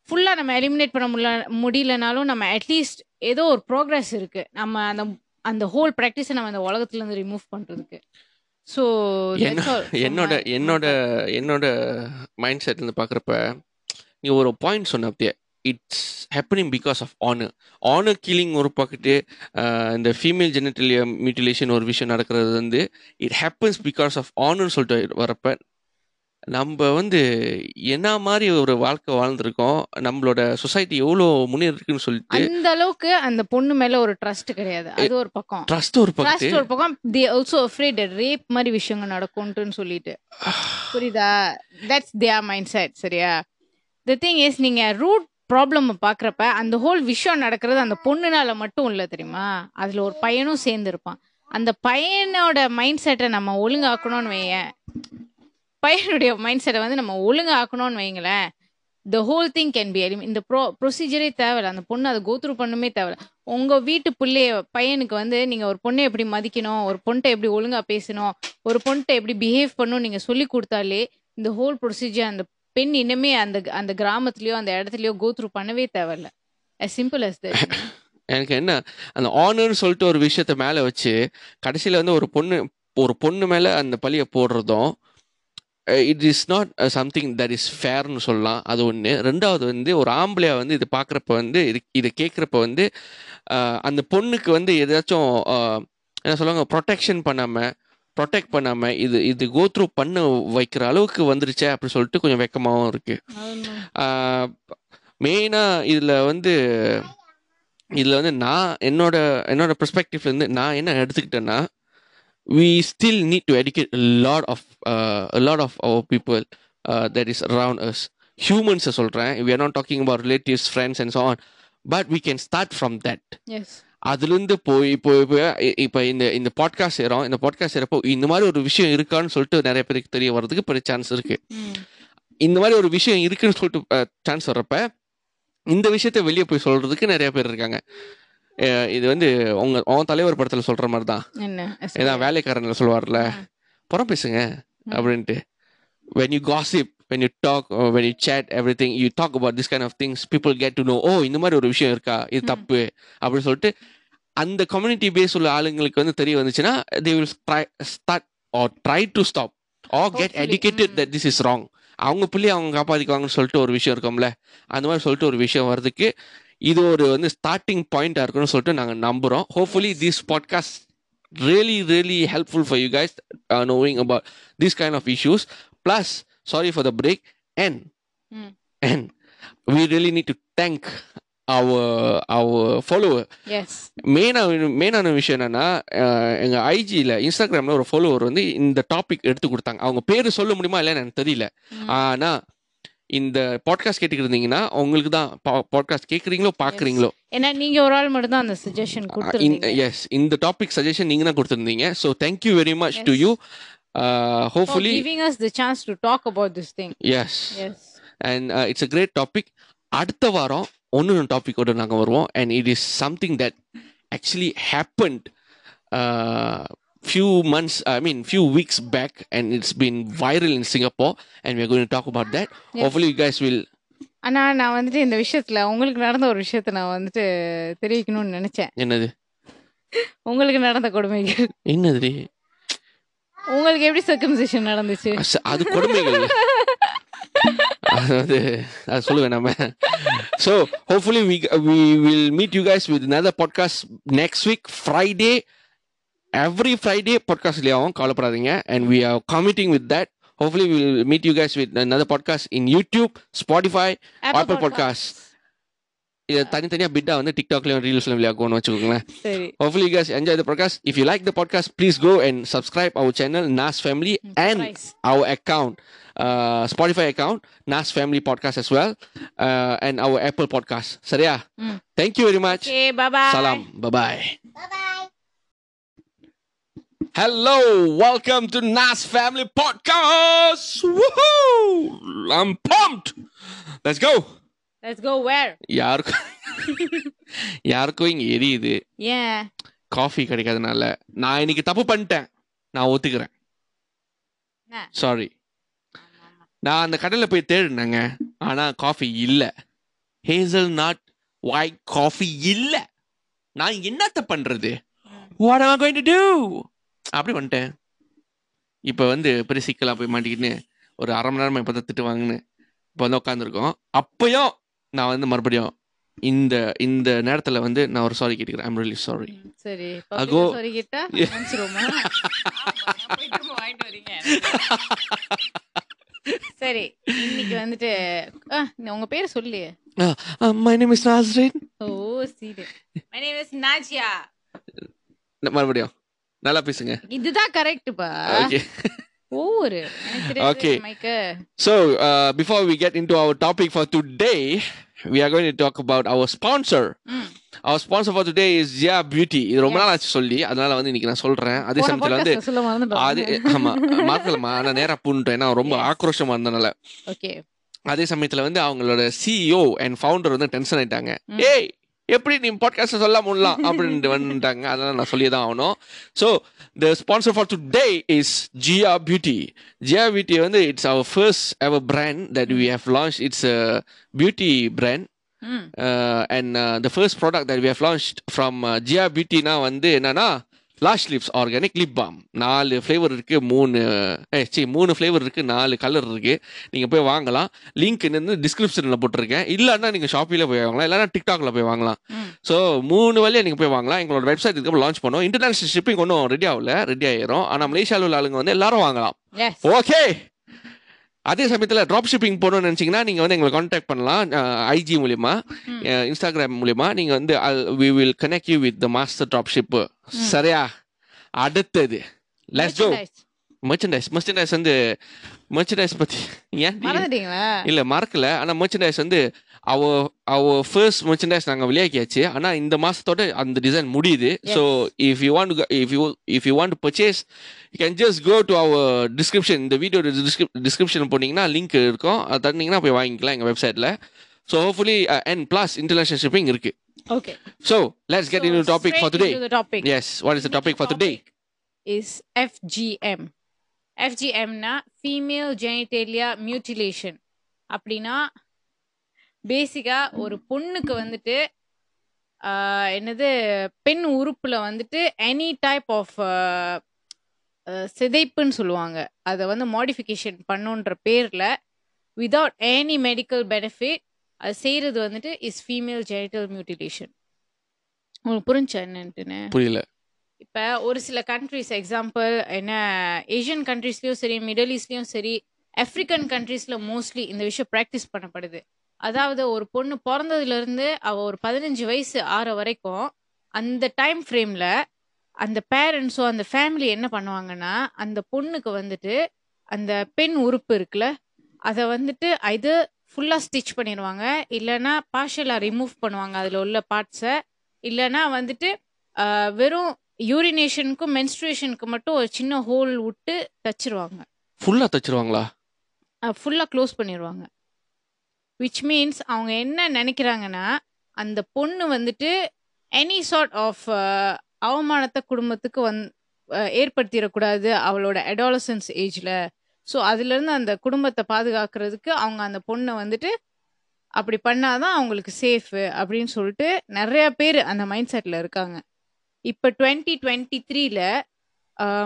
ஃபுல்லாக நம்ம எலிமினேட் பண்ண முடியல முடியலனாலும் நம்ம அட்லீஸ்ட் ஏதோ ஒரு ப்ரோக்ரஸ் இருக்குது நம்ம அந்த அந்த ஹோல் ப்ராக்டிஸை நம்ம அந்த உலகத்துலேருந்து ரிமூவ் பண்ணுறதுக்கு ஸோ என்ன- என்னோட என்னோட என்னோட மைண்ட் செட் இருந்து பார்க்குறப்ப நீ ஒரு பாயிண்ட் சொன்ன அப்படியே it's happening because of honour honour killing ஒரு பக்கத்து இந்த ஃபீமேல் ஜெனட்டலிய மியூட்டிலேஷன் ஒரு விஷயம் நடக்கிறது வந்து it happens because of honour சொல்லிட்டு வரப்ப நம்ம வந்து என்ன மாதிரி ஒரு வாழ்க்கை வாழ்ந்திருக்கோம் நம்மளோட சொசைட்டி எவ்வளோ முன்னேறிருக்குன்னு சொல்லிட்டு அந்த அளவுக்கு அந்த பொண்ணு மேல ஒரு ட்ரஸ்ட் கிடையாது. அது ஒரு பக்கம். ட்ரஸ்ட் ஒரு பக்கத்து. ட்ரஸ்ட் ஒரு பக்கம். தே ஆல்சோ அஃப்ரேட் ரேப் மாதிரி விஷயங்கள் நடக்கும்ட்டுன்னு சொல்லிட்டு. புரியுதா? தட்ஸ் தியர் மைண்ட் செட் சரியா? த திங் இஸ் நீங்க ரூட் ப்ராப்ளம் பார்க்குறப்ப அந்த ஹோல் விஷயம் நடக்கிறது அந்த பொண்ணுனால மட்டும் இல்லை தெரியுமா? அதில் ஒரு பையனும் சேர்ந்துருப்பான் அந்த பையனோட மைண்ட் செட்டை நம்ம ஒழுங்காக்கணும்னு வையேன். பையனுடைய மைண்ட் செட்டை வந்து நம்ம ஒழுங்காக்கணும்னு வைங்களேன். The whole thing can be இந்த ப்ரோ ப்ரொசீஜரே தேவையில்ல. அந்த பொண்ணு அதை கோத்ரூ பண்ணுமே தேவையில்ல. உங்கள் வீட்டு பிள்ளைய பையனுக்கு வந்து நீங்கள் ஒரு பொண்ணை எப்படி மதிக்கணும்? ஒரு பொண்ணை எப்படி ஒழுங்காக பேசணும்? ஒரு பொண்ணை எப்படி பிஹேவ் பண்ணணும் நீங்கள் சொல்லி கொடுத்தாலே இந்த ஹோல் ப்ரொசீஜர் அந்த பெண் இனிமே அந்த அந்த கிராமத்துலயோ அந்த இடத்துலயோ கோத்ரூ பண்ணவே தேவையில்ல. As simple as that. எனக்கு என்ன அந்த ஆனர்னு சொல்லிட்டு ஒரு விஷயத்த மேலே வச்சு கடைசியில் வந்து ஒரு பொண்ணு ஒரு பொண்ணு மேலே அந்த பழியை போடுறதும் it is not something that is ஃபேர்னு சொல்லலாம். அது ஒன்று ரெண்டாவது வந்து ஒரு ஆம்பளையாக வந்து இது பார்க்குறப்ப வந்து இது இதை கேட்குறப்ப வந்து அந்த பொண்ணுக்கு வந்து ஏதாச்சும் என்ன சொல்லுவாங்க ப்ரொடெக்ஷன் பண்ணாமல் ப்ரொடெக்ட் பண்ணாமல் இது இது கோத்ரூ பண்ண வைக்கிற அளவுக்கு வந்துருச்சே அப்படி சொல்லிட்டு கொஞ்சம் வெக்கமாகவும் இருக்குது மெயினாக இதில் வந்து இதில் வந்து நான் என்னோட என்னோட பெர்ஸ்பெக்டிவ்ல இருந்து நான் என்ன எடுத்துக்கிட்டேன்னா we still need to educate a lot of uh, a lot of our people uh, that is around us. Humans சொல்றேன். We are not talking about relatives friends and so on. But அதுலேருந்து போய் இப்போ இப்போ இப்போ இந்த இந்த podcast செய்கிறோம் இந்த பாட்காஸ்ட் செய்கிறப்போ இந்த மாதிரி ஒரு விஷயம் இருக்கான்னு சொல்லிட்டு நிறைய பேருக்கு தெரிய வர்றதுக்கு பெரிய சான்ஸ் இருக்கு. இந்த மாதிரி ஒரு விஷயம் இருக்குன்னு சொல்லிட்டு சான்ஸ் வர்றப்ப இந்த விஷயத்த வெளியே போய் சொல்றதுக்கு நிறைய பேர் இருக்காங்க. இது வந்து உங்க உன் தலைவர் படத்துல சொல்ற மாதிரி தான் ஏதாவது வேலைக்காரன்ல சொல்லுவார்ல புறம் பேசுங்க அப்படின்ட்டு. When you gossip when you talk or when you chat everything you talk about this kind of things people get to know oh இந்த மாதிரி ஒரு விஷயம் இருக்கா இது. தப்பு அப்படின்னு சொல்லிட்டு அந்த கம்யூனிட்டி பேஸ் உள்ள ஆளுங்களுக்கு வந்து தெரிய வந்துச்சுன்னா they will try start or try to stop or get Hopefully, educated ம். that this is wrong அவங்க பிள்ளைய அவங்க காப்பாத்திக்குவாங்கன்னு சொல்லிட்டு ஒரு விஷயம் இருக்கும்ல அந்த மாதிரி சொல்லிட்டு ஒரு விஷயம் வர்றதுக்கு இது ஒரு வந்து ஸ்டார்டிங் பாயிண்டா இருக்கும்னு சொல்லிட்டு நாங்க நம்புறோம் hopefully this podcast really really helpful for you guys uh, knowing about these kind of issues plus sorry for the break. And Mm. and we really need to thank our our follower. Yes மெயினாக மெயினான விஷயம் என்னன்னா அஹ், எங்க ஐஜியில் இன்ஸ்டாகிராம்ல ஒரு follower வந்து இந்த topic எடுத்து கொடுத்தாங்க. அவங்க பேர் சொல்ல முடியுமா இல்லைன்னு எனக்கு தெரியல. ஆனா இந்த பாட்காஸ்ட் கேட்டுக்கிட்டு இருந்தீங்கன்னா உங்களுக்கு தான் பாட்காஸ்ட் கேட்குறீங்களோ பார்க்குறீங்களோ ஏன்னா நீங்க ஒரு ஆள் மட்டும் தான் அந்த சஜஷன் எஸ் இந்த டாபிக் சஜஷன் நீங்க தான் கொடுத்துருந்தீங்க. So thank you very much to you for hopefully giving us the chance to talk about this thing. Yes yes. And it's a great topic அடுத்த வாரம் ஒன்று டாப்பிக்கோட நாங்கள் வருவோம். And it is something that actually happened few months i mean few weeks back. And it's been viral in singapore. And we're going to talk about that. Hopefully you guys will ஆனா நான் வந்துட்டு இந்த விஷயத்துல உங்களுக்கு நடந்த ஒரு விஷயத்த நான் வந்துட்டு தெரிவிக்கணும்னு நினைச்சேன். என்னது? உங்களுக்கு நடந்த கொடுமைகள். என்னது? உங்களுக்கு எப்படி சர்க்கம்சேஷன் நடந்துச்சு? அது கொடுமைகள் அதாவது அது சொல்லுவேன் நம்ம. So hopefully we we will meet you guys with another podcast next week Friday every Friday பாட்காஸ்ட்லேயே ஆகும் கவலைப்படாதீங்க. And we are committing with that hopefully will meet you guys with another podcast in YouTube Spotify Apple podcast இதை தனித்தனியாக பிட்டா வந்து டிக்டாக்லையும் ரீல்ஸ்லையும் விளையாக்கணும்னு வச்சுக்கோங்களேன் சரி Hopefully, you guys enjoy the podcast. If you like the podcast, please go and subscribe our channel, Nas Family, and Nice. our account, uh, Spotify account, Nas Family Podcast as well, uh, and our Apple Podcast. Saria, Mm. thank you very much. Okay bye Salam. Bye bye. Bye bye. Hello, welcome to Nas Family Podcast. Woohoo! I'm pumped. Let's go. Let's go where யாருக்கும் யாருக்கும் இங்க எரியுது. ஏன் coffee கிடைக்காதனால நான் இன்னைக்கு தப்பு பண்ணிட்டேன். நான் ஒத்துக்கிறேன்? சாரி நான் அந்த கடையில் போய் தேடினேங்க. ஆனா காஃபி இல்ல. ஹேசல் நாட் ஒயிட் காஃபி இல்ல. நான் என்னத்த பண்றது? What am I going to do? அப்படி வந்துட்டேன். இப்போ வந்து பெரிய சிக்கலா போய் மாட்டிக்கிட்டு ஒரு அரை மணி நேரமா இப்போ தான் திட்டு வாங்கினு இப்போ வந்து உட்காந்துருக்கோம் அப்பயும் நான் வந்து மறுபடியும் இந்த இந்த நேரத்துல வந்து நான் ஒரு சாரி கேட்டுக்கிறேன். I'm really sorry. சரி அகோ. சாரி கேட்டா சரி இன்னைக்கு வந்துட்டு உங்க பேர் சொல்லு. மை நேம் இஸ் நாஸ்ரின் ஓ சீடு மை நேம் இஸ் நாஜியா மறுபடியும். நல்லா பேசுங்க. இதுதான் கரெக்ட்பா ஓகே ஒவ்வொரு. Okay. மைக்க So, uh, before we get into our topic for today, we are going to talk about our sponsor. ம் Our sponsor for today is Zia Beauty. இது ரொம்ப. நாள் ஆச்சு சொல்லி அதனால வந்து இன்னைக்கு நான் சொல்றேன் அதே சமயத்துல வந்து அது ஆமா மறக்கலமா நான் நேரா பூன்ட்டேன் ஏன்னா ரொம்ப. ஆக்ரோஷமா இருந்தனால ஓகே அதே சமயத்துல வந்து அவங்களோட சிஇஓ அண்ட் ஃபவுண்டர் வந்து டென்ஷன் ஆயிட்டாங்க ம். ஏய் எப்படி நீ பாட்காஸ்ட் சொல்ல முடியலாம் அப்படின்ட்டு வந்துட்டாங்க. அதனால நான் சொல்லி தான் ஆகணும். So the sponsor for today is Ziya beauty Ziya beauty வந்து it's our first ever brand that we have launch it's beauty brand and the first product that we have launch from Ziya பியூட்டினா வந்து என்னன்னா lash lips organic lip balm நாலு flavour இருக்கு மூணு A C மூணு flavour இருக்கு நாலு colour இருக்கு. நீங்க போய் வாங்கலாம். லிங்க் வந்து டிஸ்கிரிப்ஷன்ல போட்டிருக்கேன். இல்லைன்னா நீங்க ஷாப்பில போய் வாங்கலாம் இல்லைன்னா டிக்டாக்ல போய் வாங்கலாம். ஸோ மூணு வழியா நீங்க போய் வாங்கலாம். எங்களோட வெப்சைட் இதுக்கு லான்ச் பண்ணோம் இன்டர்நேஷனல் ஷிப்பிங் ஒன்றும் ரெடி ஆகல ரெடி ஆயிரும். ஆனால் மலேசியாவில் உள்ள ஆளுங்க வந்து எல்லாரும் வாங்கலாம். ஓகே அதே சமயத்தில் ட்ராப் ஷிப்பிங் போகணும்னு நினச்சிங்கன்னா நீங்கள் வந்து எங்களை காண்டாக்ட் பண்ணலாம். ஐஜி மூலியமா ம். இன்ஸ்டாகிராம் மூலியமா நீங்கள் வந்து we will connect you with the master drop ship சரியா? அடுத்தது. லெட்ஸ் கோ மெர்ச்சன்டைஸ் மெர்ச்சன்டைஸ் வந்து மெர்ச்சன்டைஸ் பற்றி ஏன்? இல்ல மறக்கல. ஆனா மெர்ச்சன்டைஸ் வந்து அவ அவ ஃபர்ஸ்ட் மெர்ச்சன்டைஸ் நாங்க வெளியாக்கியாச்சு. ஆனா இந்த மாசத்தோட அந்த டிசைன் முடியுது. So if you want if you if you want purchase you can just go to our description இந்த வீடியோ டிஸ்கிரிப்ஷன் போனீங்கன்னா லிங்க் இருக்கும். அது தந்தீங்கன்னா போய் வாங்கிக்கலாம் எங்க வெப்சைட்ல so hopefully and plus international shipping இருக்கு. Okay so let's get in topic for today the topic. Yes what is the topic for today is FGM. FGMனா ஃபீமேல் ஜெனிடேலியா மியூட்டிலேஷன் அப்படின்னா பேசிக்கா ஒரு பொண்ணுக்கு வந்துட்டு என்னது பெண் உறுப்புல வந்துட்டு எனி டைப் ஆஃப் சிதைப்புன்னு சொல்லுவாங்க. அதை வந்து மாடிஃபிகேஷன் பண்ணுன்ற பேர்ல விதவுட் எனி மெடிக்கல் பெனிஃபிட் அது செய்யறது வந்துட்டு இஸ் ஃபீமேல் ஜெனிட்டல் மியூட்டிலேஷன் உங்களுக்கு புரிஞ்சா என்னன்ட்டுன்னு? புரியல. இப்போ ஒரு சில கண்ட்ரிஸ் எக்ஸாம்பிள் என்ன ஏஷியன் கண்ட்ரீஸ்லயும் சரி மிடில் ஈஸ்ட்லயும் சரி ஆப்பிரிக்கன் கண்ட்ரீஸ்ல மோஸ்ட்லி இந்த விஷயம் ப்ராக்டிஸ் பண்ணப்படுது. அதாவது ஒரு பொண்ணு பிறந்ததுல இருந்து அவ ஒரு பதினஞ்சு வயசு ஆற வரைக்கும் அந்த டைம் ஃப்ரேம்ல அந்த பேரண்ட்ஸோ அந்த ஃபேமிலி என்ன பண்ணுவாங்கன்னா அந்த பொண்ணுக்கு வந்துட்டு அந்த பெண் உறுப்பு இருக்குல்ல அதை வந்துட்டு இது ஃபுல்லாக ஸ்டிச் பண்ணிடுவாங்க இல்லைன்னா பார்ஷலாக ரிமூவ் பண்ணுவாங்க அதில் உள்ள பார்ட்ஸை இல்லைன்னா வந்துட்டு வெறும் யூரினேஷனுக்கும் மென்ஸ்ட்ரேஷனுக்கு மட்டும் ஒரு சின்ன ஹோல் விட்டு தச்சிருவாங்க. ஃபுல்லா தச்சிருவாங்களா? ஃபுல்லாக க்ளோஸ் பண்ணிடுவாங்க விச் மீன்ஸ் அவங்க என்ன நினைக்கிறாங்கன்னா அந்த பொண்ணு வந்துட்டு எனி சார்ட் ஆஃப் அவமானத்தை குடும்பத்துக்கு வந் அஹ், ஏற்படுத்திடக்கூடாது அவளோட அடாலசன்ஸ் ஏஜில் ஸோ அதுலேருந்து அந்த குடும்பத்தை பாதுகாக்கிறதுக்கு அவங்க அந்த பொண்ணை வந்துட்டு அப்படி பண்ணாதான் அவங்களுக்கு சேஃபு அப்படின்னு சொல்லிட்டு நிறைய பேர் அந்த மைண்ட் செட்டில் இருக்காங்க. இப்போ டுவெண்ட்டி டுவெண்ட்டி த்ரீல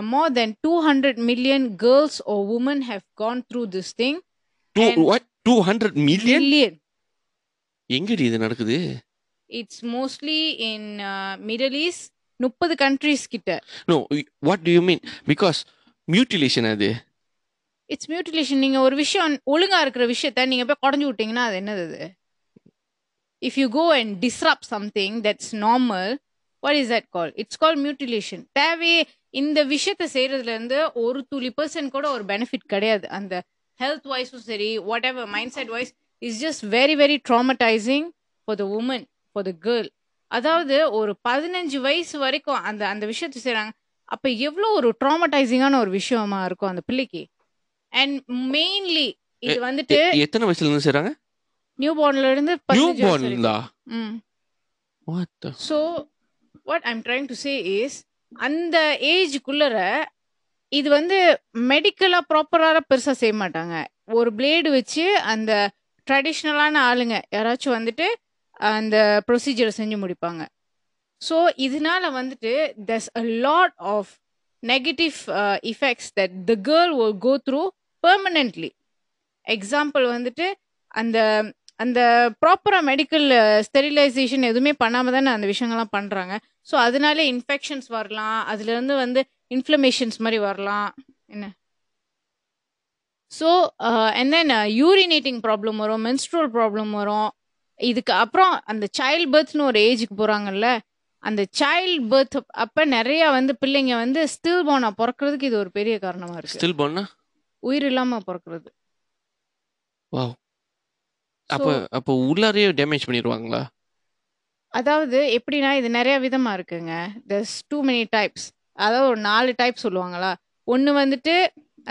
more than two hundred million girls or women have gone through this thing two hundred million million எங்கடி இது நடக்குது? It's mostly in Middle East முப்பது கண்ட்ரீஸ் கிட்ட. No what do you mean because mutilation அது. It's mutilation நீங்க ஒரு விஷயம் ஒழுங்கா இருக்கிற விஷயத்த நீங்க போய் குடஞ்சு விட்டீங்கன்னா அது என்னது அது? If you go and disrupt something that's normal what is that call it's call mutilation தேவையே இந்த விஷயத்த செய்யறதுல இருந்து ஒரு துளி பர்சன்ட் கூட ஒரு பெனிஃபிட் கிடையாது. அந்த ஹெல்த் வைஸும் சரி whatever mind set wise is just very very traumatising for the woman for the girl அதாவது ஒரு பதினஞ்சு வயசு வரைக்கும் அந்த அந்த விஷயத்த செய்றாங்க. அப்ப எவ்வளோ ஒரு ட்ராமடைசிங்கான ஒரு விஷயமா இருக்கும் அந்த பிள்ளைக்கு? அண்ட் மெயின்லி இது வந்துட்டு எத்தனை வயசுல இருந்து செய்றாங்க? நியூ பார்ன்ல இருந்து நியூ 15 வயசு பார்ன் வரைக்கும். இருந்தா? ம். What the- so what I'm trying to say is அந்த ஏஜுக்குள்ளர இது வந்து மெடிக்கலாக ப்ராப்பராக பெருசாக செய்ய மாட்டாங்க. ஒரு பிளேடு வச்சு அந்த ட்ரெடிஷ்னலான ஆளுங்க யாராச்சும் வந்துட்டு அந்த ப்ரொசீஜரை செஞ்சு முடிப்பாங்க. ஸோ இதனால வந்துட்டு thus a lot of negative effects that the girl O go through permanently example வந்துட்டு அந்த அந்த ப்ராப்பராக மெடிக்கல் ஸ்டெரிலைசேஷன் எதுவுமே பண்ணாமல் தானே அந்த விஷயங்கள்லாம் பண்ணுறாங்க ஸோ அதனாலே இன்ஃபெக்ஷன்ஸ் வரலாம். அதுலேருந்து வந்து இன்ஃப்ளமேஷன்ஸ் மாதிரி வரலாம். என்ன? So and then urinating problem வரும் menstrual ப்ராப்ளம் வரும். இதுக்கு அப்புறம் அந்த சைல்ட் பர்த்னு ஒரு ஏஜுக்கு போகிறாங்கல்ல அந்த சைல்ட் பர்த் அப்போ நிறைய வந்து பிள்ளைங்க வந்து ஸ்டில் போனா பிறக்கிறதுக்கு இது ஒரு பெரிய காரணமாக இருக்கு. ஸ்டில் பண்ணா உயிர் இல்லாமல் பிறக்கிறது. வாவ் அப்ப அப்ப உள்ளாரையே டேமேஜ் பண்ணிடுவாங்களா அதாவது எப்படின்னா இது நிறைய விதமா இருக்குங்க. There's டூ many டைப்ஸ் அதாவது ஒரு நாலு டைப் சொல்லுவாங்களா? ஒன்று வந்துட்டு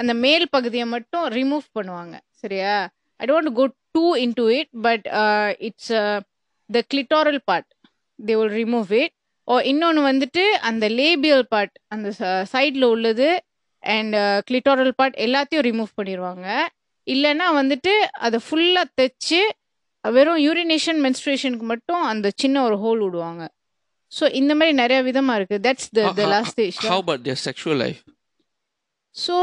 அந்த மேல் பகுதியை மட்டும் ரிமூவ் பண்ணுவாங்க சரியா? I don't go too into it but it's the clitoral part they will remove it ஓ இன்னொன்று வந்துட்டு அந்த லேபியல் பார்ட் அந்த சைடில் உள்ளது அண்ட் கிளிட்டோரல் பார்ட் எல்லாத்தையும் ரிமூவ் பண்ணிடுவாங்க இல்லைன்னா வந்துட்டு அதை ஃபுல்லாக தைச்சு வெறும் யூரினேஷன் மென்ஸ்ட்ரேஷனுக்கு மட்டும் அந்த சின்ன ஒரு ஹோல் விடுவாங்க. ஸோ இந்த மாதிரி நிறைய விதமா இருக்கு. That's the the last stage how but their sexual life so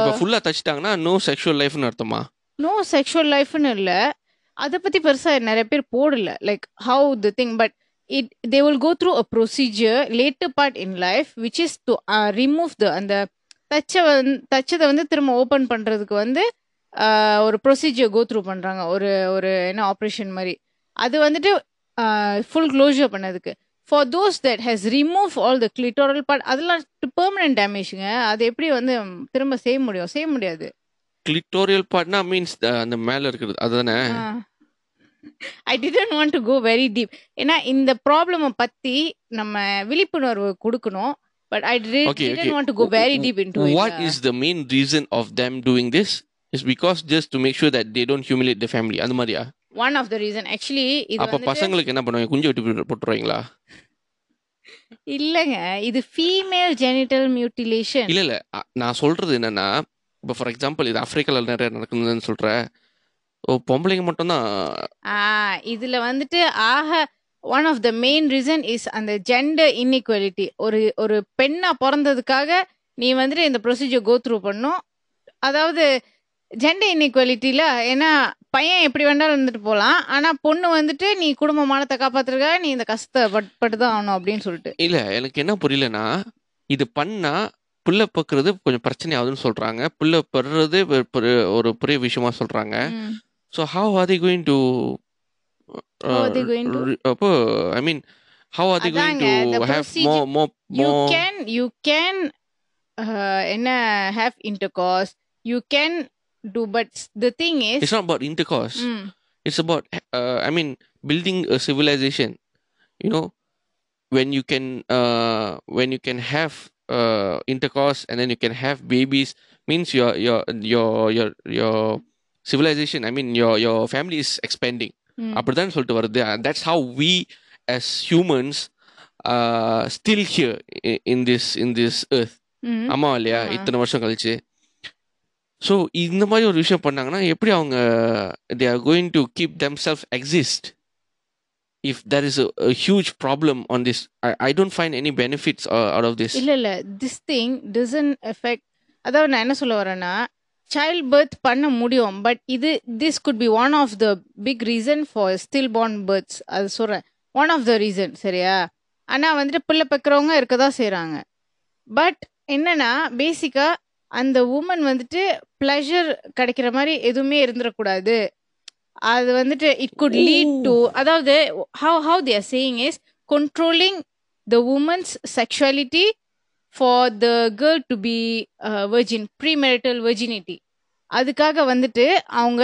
இப்ப ஃபுல்லா தச்சிட்டாங்கன்னா நோ செக்ஷுவல் லைஃப்னு அர்த்தமா? நோ செக்ஷுவல் லைஃப்னு இல்லை. அதை பற்றி பெருசாக நிறைய பேர் போடல. Like how the thing but it they will go through a procedure later part in life which is to remove the அந்த தச்ச வந்து தச்சதை வந்து திரும்ப ஓப்பன் பண்ணுறதுக்கு வந்து uh, ஒரு ப்ரொசீஜர் கோ த்ரூ பண்ணுறாங்க ஒரு ஒரு என்ன ஆப்ரேஷன் மாதிரி. அது வந்துட்டு ஃபுல் க்ளோஷர் பண்ணதுக்கு. For those that has remove all the clitoral part அதெல்லாம் பெர்மனன்ட் டேமேஜுங்க அது எப்படி வந்து திரும்ப செய்ய முடியும்? செய்ய முடியாது. கிளிட்டோரியல் பார்ட்னா மீன்ஸ் அந்த மேல இருக்கிறது. அதுதானே? I didn't want to go very deep ஏன்னா இந்த ப்ராப்ளமை பத்தி நம்ம விழிப்புணர்வு கொடுக்கணும். But I. Didn't want to go very deep into What is the main reason of them doing this? Is because just to make sure that they don't humiliate the family. அந்த மாதிரியா? One of the reason actually இது அப்ப பசங்களுக்கு என்ன பண்ணுவாங்க? குஞ்சு வெட்டி போட்டு- போட்டுருவாங்களா? இல்லங்க. இது ஃபீமேல் ஜெனிட்டல் மியூட்டிலேஷன் இல்ல இல்ல. நான் சொல்றது என்னன்னா இப்போ ஃபார் எக்ஸாம்பிள் இது ஆப்பிரிக்கால நிறைய நடக்குதுன்னு சொல்றேன் ஓ பொம்பளைங்க மட்டும்தான்? ஆ இதுல வந்துட்டு ஆக one of the main reason is அந்த ஜெண்டர் இன்இக்வாலிட்டி ஒரு ஒரு பெண்ணா பிறந்ததுக்காக நீ வந்துட்டு இந்த ப்ரொசீஜர் கோ த்ரூ பண்ணும். அதாவது ஜெண்டர் இன்இக்வாலிட்டியில ஏன்னா பையன் எப்படி வேணாலும் இருந்துட்டு போகலாம் ஆனா பொண்ணு வந்துட்டு நீ குடும்ப மானத்தை காப்பாத்துறதுக்காக நீ இந்த கஷ்டத்தை பட் பட்டு தான் ஆகணும் அப்படின்னு சொல்லிட்டு இல்ல எனக்கு என்ன புரியலன்னா இது பண்ணா புள்ள பக்குறது கொஞ்சம் பிரச்சனை ஆகுதுன்னு சொல்றாங்க புள்ள பெறுறது ஒரு பெரிய- விஷயமா சொல்றாங்க ம். So how are they going to? How are they going to? re- apa, I mean, how are they going அதாங்க, to the have procedure- more, more, you more? can you can uh, என்ன have intercourse you can do but the thing is It's not about intercourse. mm, It's about, uh, I mean, building a civilization. You know, when you can, uh, when you can have uh, intercourse and then you can have babies, means your your your your your civilization. I mean, your your family is expanding. mm. அப்படிதான் சொல்லிட்டு வருது and that's how we as humans uh, still here i- in this in this earth mm. ஆமா இல்லையா ஆமா. இத்தனை வருஷம் கழிச்சு so இந்த மாதிரி ஒரு விஷயம் பண்ணாங்கன்னா எப்படி அவங்க they are going to keep them self exist if there is huge problem on this I don't find any benefits out of this இல்லை இல்லை. திஸ் திங் டிசன் எஃபெக்ட் அதாவது நான் என்ன சொல்ல வரேன்னா சைல்ட் பர்த் பண்ண முடியும் பட் இது this could be one of the big reason for stillborn births அது சொல்கிறேன் ஒன் ஆஃப் த ரீசன் சரியா? ஆனால் வந்துட்டு பிள்ளை பெக்கிறவங்க இருக்க தான் செய்கிறாங்க பட் என்னன்னா பேசிக்காக அந்த உமன் வந்துட்டு ப்ளஷர் கிடைக்கிற மாதிரி எதுவுமே இருந்துடக்கூடாது அது வந்துட்டு இட் குட் லீட் டு அதாவது how how they're saying is controlling the woman's sexuality for the girl to be uh, virgin premarital virginity. அதுக்காக வந்துட்டு அவங்க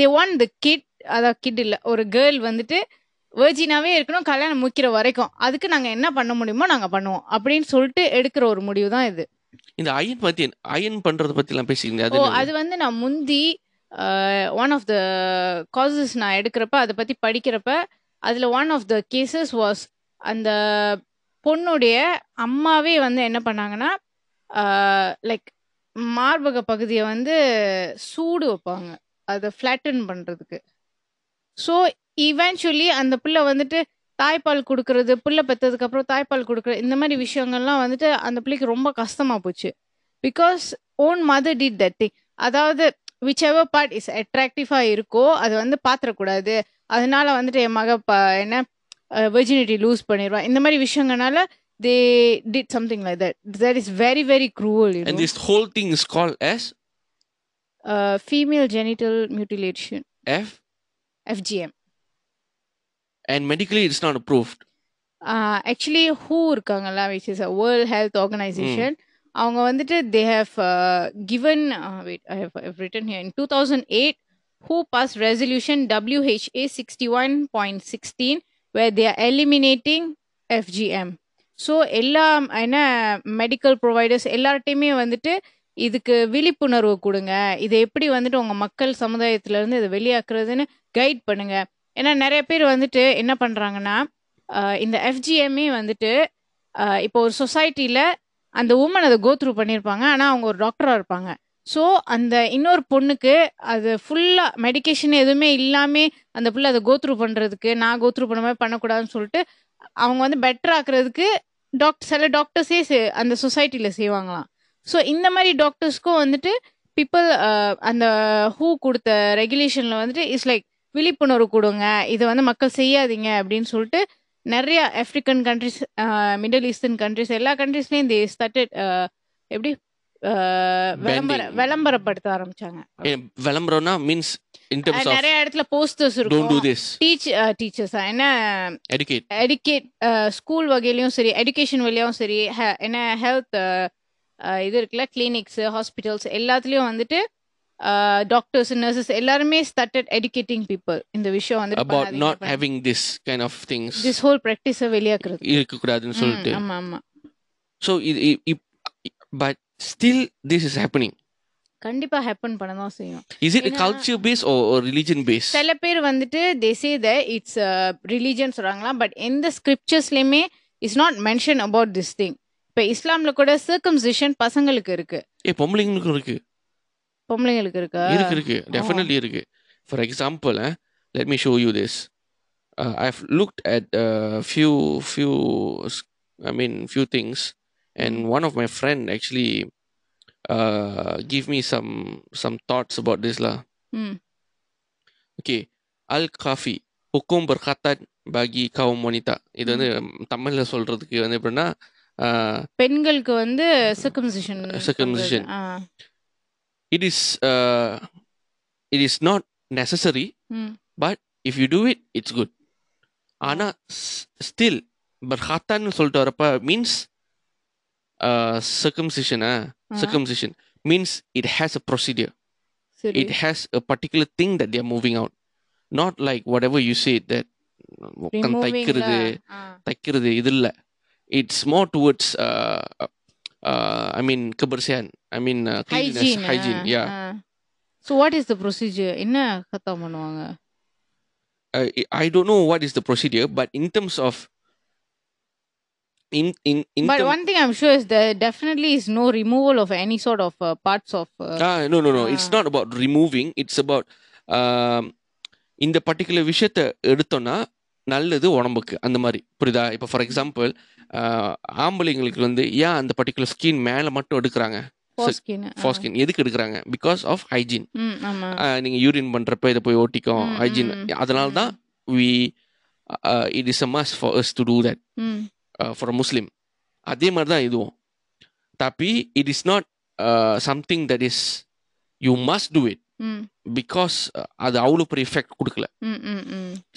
தே வாண்ட் த கிட் அதான் கிட் இல்லை ஒரு கேர்ள் வந்துட்டு வேர்ஜினாவே இருக்கணும் கல்யாணம் முக்கிற வரைக்கும். அதுக்கு நாங்கள் என்ன பண்ண முடியுமோ நாங்கள் பண்ணுவோம். அப்படின்னு சொல்லிட்டு எடுக்கிற ஒரு முடிவு தான் இது. இந்த அயன் பத்தி அயன் பண்றத பத்தி எல்லாம் பேசிக்கிறீங்க அது? அது வந்து நான் முந்தி ஒன் ஆஃப் த காசஸ் நான் எடுக்கிறப்ப அதை பற்றி படிக்கிறப்ப அதில் one of the cases was அந்த பொண்ணுடைய அம்மாவே வந்து என்ன பண்ணாங்கன்னா லைக் மார்பக பகுதியை வந்து சூடு வைப்பாங்க. அதை ஃப்ளாட்டன் பண்ணுறதுக்கு ஸோ இவென்ச்சுவலி அந்த பிள்ளை வந்துட்டு தாய்ப்பால் கொடுக்கறது பிள்ளை பெற்றதுக்கு அப்புறம் தாய்ப்பால் கொடுக்குறது இந்த மாதிரி விஷயங்கள்லாம் வந்துட்டு அந்த பிள்ளைக்கு ரொம்ப கஷ்டமா போச்சு. Because own mother did that thing அதாவது விச் எவர் பார்ட் இஸ் அட்ராக்டிவாக இருக்கோ அது வந்து பாத்திரக்கூடாது. அதனால வந்துட்டு என் மக ப என்ன வெர்ஜினிட்டி லூஸ் பண்ணிடுவான் இந்த மாதிரி விஷயங்கனால they did something like that that is very very cruel and this whole thing is called as? Female genital mutilation F? FGM and medically it's not approved. Actually who இருக்காங்கல்ல which is a World Health Organization அவங்க வந்துட்டு they have given wait I have written here in two thousand eight who pass resolution WHA sixty one point sixteen where they are eliminating FGM so எல்லா என்ன medical providers எல்லார்ட்டையுமே வந்துட்டு இதுக்கு விழிப்புணர்வு கொடுங்க. இதை எப்படி வந்துட்டு உங்கள் மக்கள் சமுதாயத்துல இருந்து இதை வெளியாக்குறதுன்னு கைட் பண்ணுங்க. ஏன்னா நிறைய பேர் வந்துட்டு என்ன பண்ணுறாங்கன்னா இந்த எஃப்ஜிஎம்ஏ வந்துட்டு இப்போ ஒரு சொசைட்டியில் அந்த உமன் அதை கோத்ரூ பண்ணியிருப்பாங்க ஆனால் அவங்க ஒரு டாக்டராக இருப்பாங்க. ஸோ அந்த இன்னொரு பொண்ணுக்கு அது ஃபுல்லாக மெடிகேஷன் எதுவுமே இல்லாமல் அந்த புள்ள அதை கோத்ரூ பண்ணுறதுக்கு நான் கோத்ரூ பண்ண மாதிரி பண்ணக்கூடாதுன்னு சொல்லிட்டு அவங்க வந்து பெட்டர் ஆக்குறதுக்கு டாக்டர் சில டாக்டர்ஸே செ- அந்த சொசைட்டியில் செய்வாங்களாம். ஸோ இந்த மாதிரி டாக்டர்ஸ்க்கும் வந்துட்டு பீப்புள் அந்த ஹூ கொடுத்த ரெகுலேஷனில் வந்துட்டு இட்ஸ் லைக் விழிப்புணர்வு கொடுங்க. இதை வந்து மக்கள் செய்யாதீங்க அப்படின்னு சொல்லிட்டு நிறைய African countries middle eastern countries எல்லா கண்ட்ரிஸ்லயும் தே ஸ்டார்டட் எப்படி? விளம்பர. விளம்பரப்படுத்த ஆரம்பிச்சாங்க. விளம்பரம்னா மீன்ஸ் நிறைய இடத்துல போஸ்டர்ஸ் don't do இருக்கும் டீச் டீச்சர்ஸ் என்ன? Educate. எடுகேட் ஸ்கூல் வகையிலயும் சரி எஜுகேஷன் வழியாவும் சரி என்ன ஹெல்த் இது இருக்குல்ல கிளினிக்ஸ் ஹாஸ்பிட்டல்ஸ் எல்லாத்துலயும் வந்துட்டு டாக்டர்ஸ் நர்சஸ் எல்லாருமே ஸ்டார்டட் educating people. இந்த விஷயம் about not வந்து having this kind of things. This whole ப்ராக்டிஸை வெளியாக்குறது. இருக்கக்கூடாதுன்னு சொல்லிட்டு. ம், ஆமா ஆமா. ஸோ இது but still this is happening கண்டிப்பா ஹேப்பன் பண்ண தான் செய்யும் is it culture base or religion base சில பேர் வந்துட்டு they say the it's religion சொல்றாங்களா பட் எந்த ஸ்கிரிப்சர்ஸ்லயுமே is not mention about this thing இப்ப இஸ்லாம்ல கூட சர்க்கம்சிஷன் பசங்களுக்கு இருக்கு. ஏ பொம்பளைங்களுக்கும் இருக்கு. பொம்பளைங்களுக்கு இருக்கா? இருக்கு இருக்கு. டெஃபினெட்லி இருக்கு. For example let me show you this I have looked at few few I mean few things and one of my friend actually give me some some thoughts about this law hmm okay அல் காஃபி ஹுக்கும் பர்காத்தன் பாகி கவும் மொனிதா இது வந்து தமிழ்ல சொல்றதுக்கு வந்து எப்படின்னா uh, பெண்களுக்கு வந்து circumcision Circumcision. It is uh, it is not necessary hmm but if you do it it's good ஆனா ஸ்டில் பட் ஹத்தான்னு சொல்லிட்டு வரப்ப மீன்ஸ் சர்க்கம்சிஷனா circumcision means it has a procedure சரி it has a particular thing that they are moving out not like whatever you say that உட்கார்ந்து Removing தைக்கிறது. தைக்கிறது இது இல்ல it's more towards I mean கபர்சியான் I mean hygiene hygiene yeah so what is the procedure என்ன கத்தா பண்ணுவாங்க I don't know what is the procedure but in terms of in in in But term- one thing I'm sure is there definitely is no removal of any sort of uh, parts of. Uh, Ah, no, no, no. It's Ah. not about removing. It's about um, இந்த particular விஷயத்த எடுத்தோம்னா நல்லது உடம்புக்கு. அந்த மாதிரி. புரியுதா? இப்போ for example ஆம்பளைங்களுக்கு வந்து ஏன் அந்த பர்டிகுலர் ஸ்கின் மேலே மட்டும் எடுக்கிறாங்க? Foreskin. ஃபார் ஸ்கின் எதுக்கு எடுக்கிறாங்க? பிகாஸ் ஆஃப் ஹைஜீன் நீங்கள் யூரின் பண்ணுறப்ப இதை போய் ஒட்டிக்கும் ஹைஜீன் அதனால தான் we it is a must for us to do that for Muslim அதே மாதிரி தான் இதுவும். Tapi it is not uh, something that is you must do it. Hmm because அது அவ்வளோ பெரிய எஃபெக்ட் கொடுக்கல.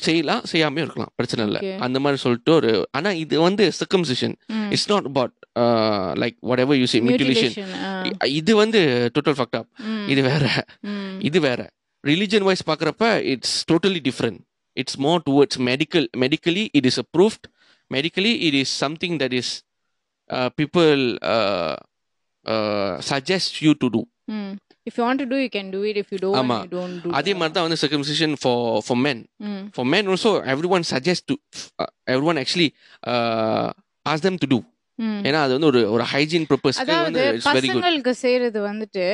செய்யலாம் செய்யாமே இருக்கலாம். பிரச்சனை இல்லை. அந்த மாதிரி சொல்லிட்டு ஒரு ஆனா இது வந்து circumcision hmm. It's not about like whatever you say mutilation. இது வந்து டோட்டல் ஃபக்ட் அப் இது வேற. இது வேற. ரிலிஜன் வைஸ் பார்க்குறப்ப it's totally different it's more towards medical medically it is approved medically it is something that is people suggest you to do you want to do, you can do it. If you don't, ஆமா. you don't do. அதே மாதிரி தான் வந்து circumcision for for hmm, for men also everyone suggests to uh, everyone actually uh, ask them to do. ஏன்னா அது வந்து ஒரு ஒரு ஹைஜீன் அதாவது வந்து இட்ஸ் வெரி குட் பசங்களுக்கு செய்யறது வந்துட்டு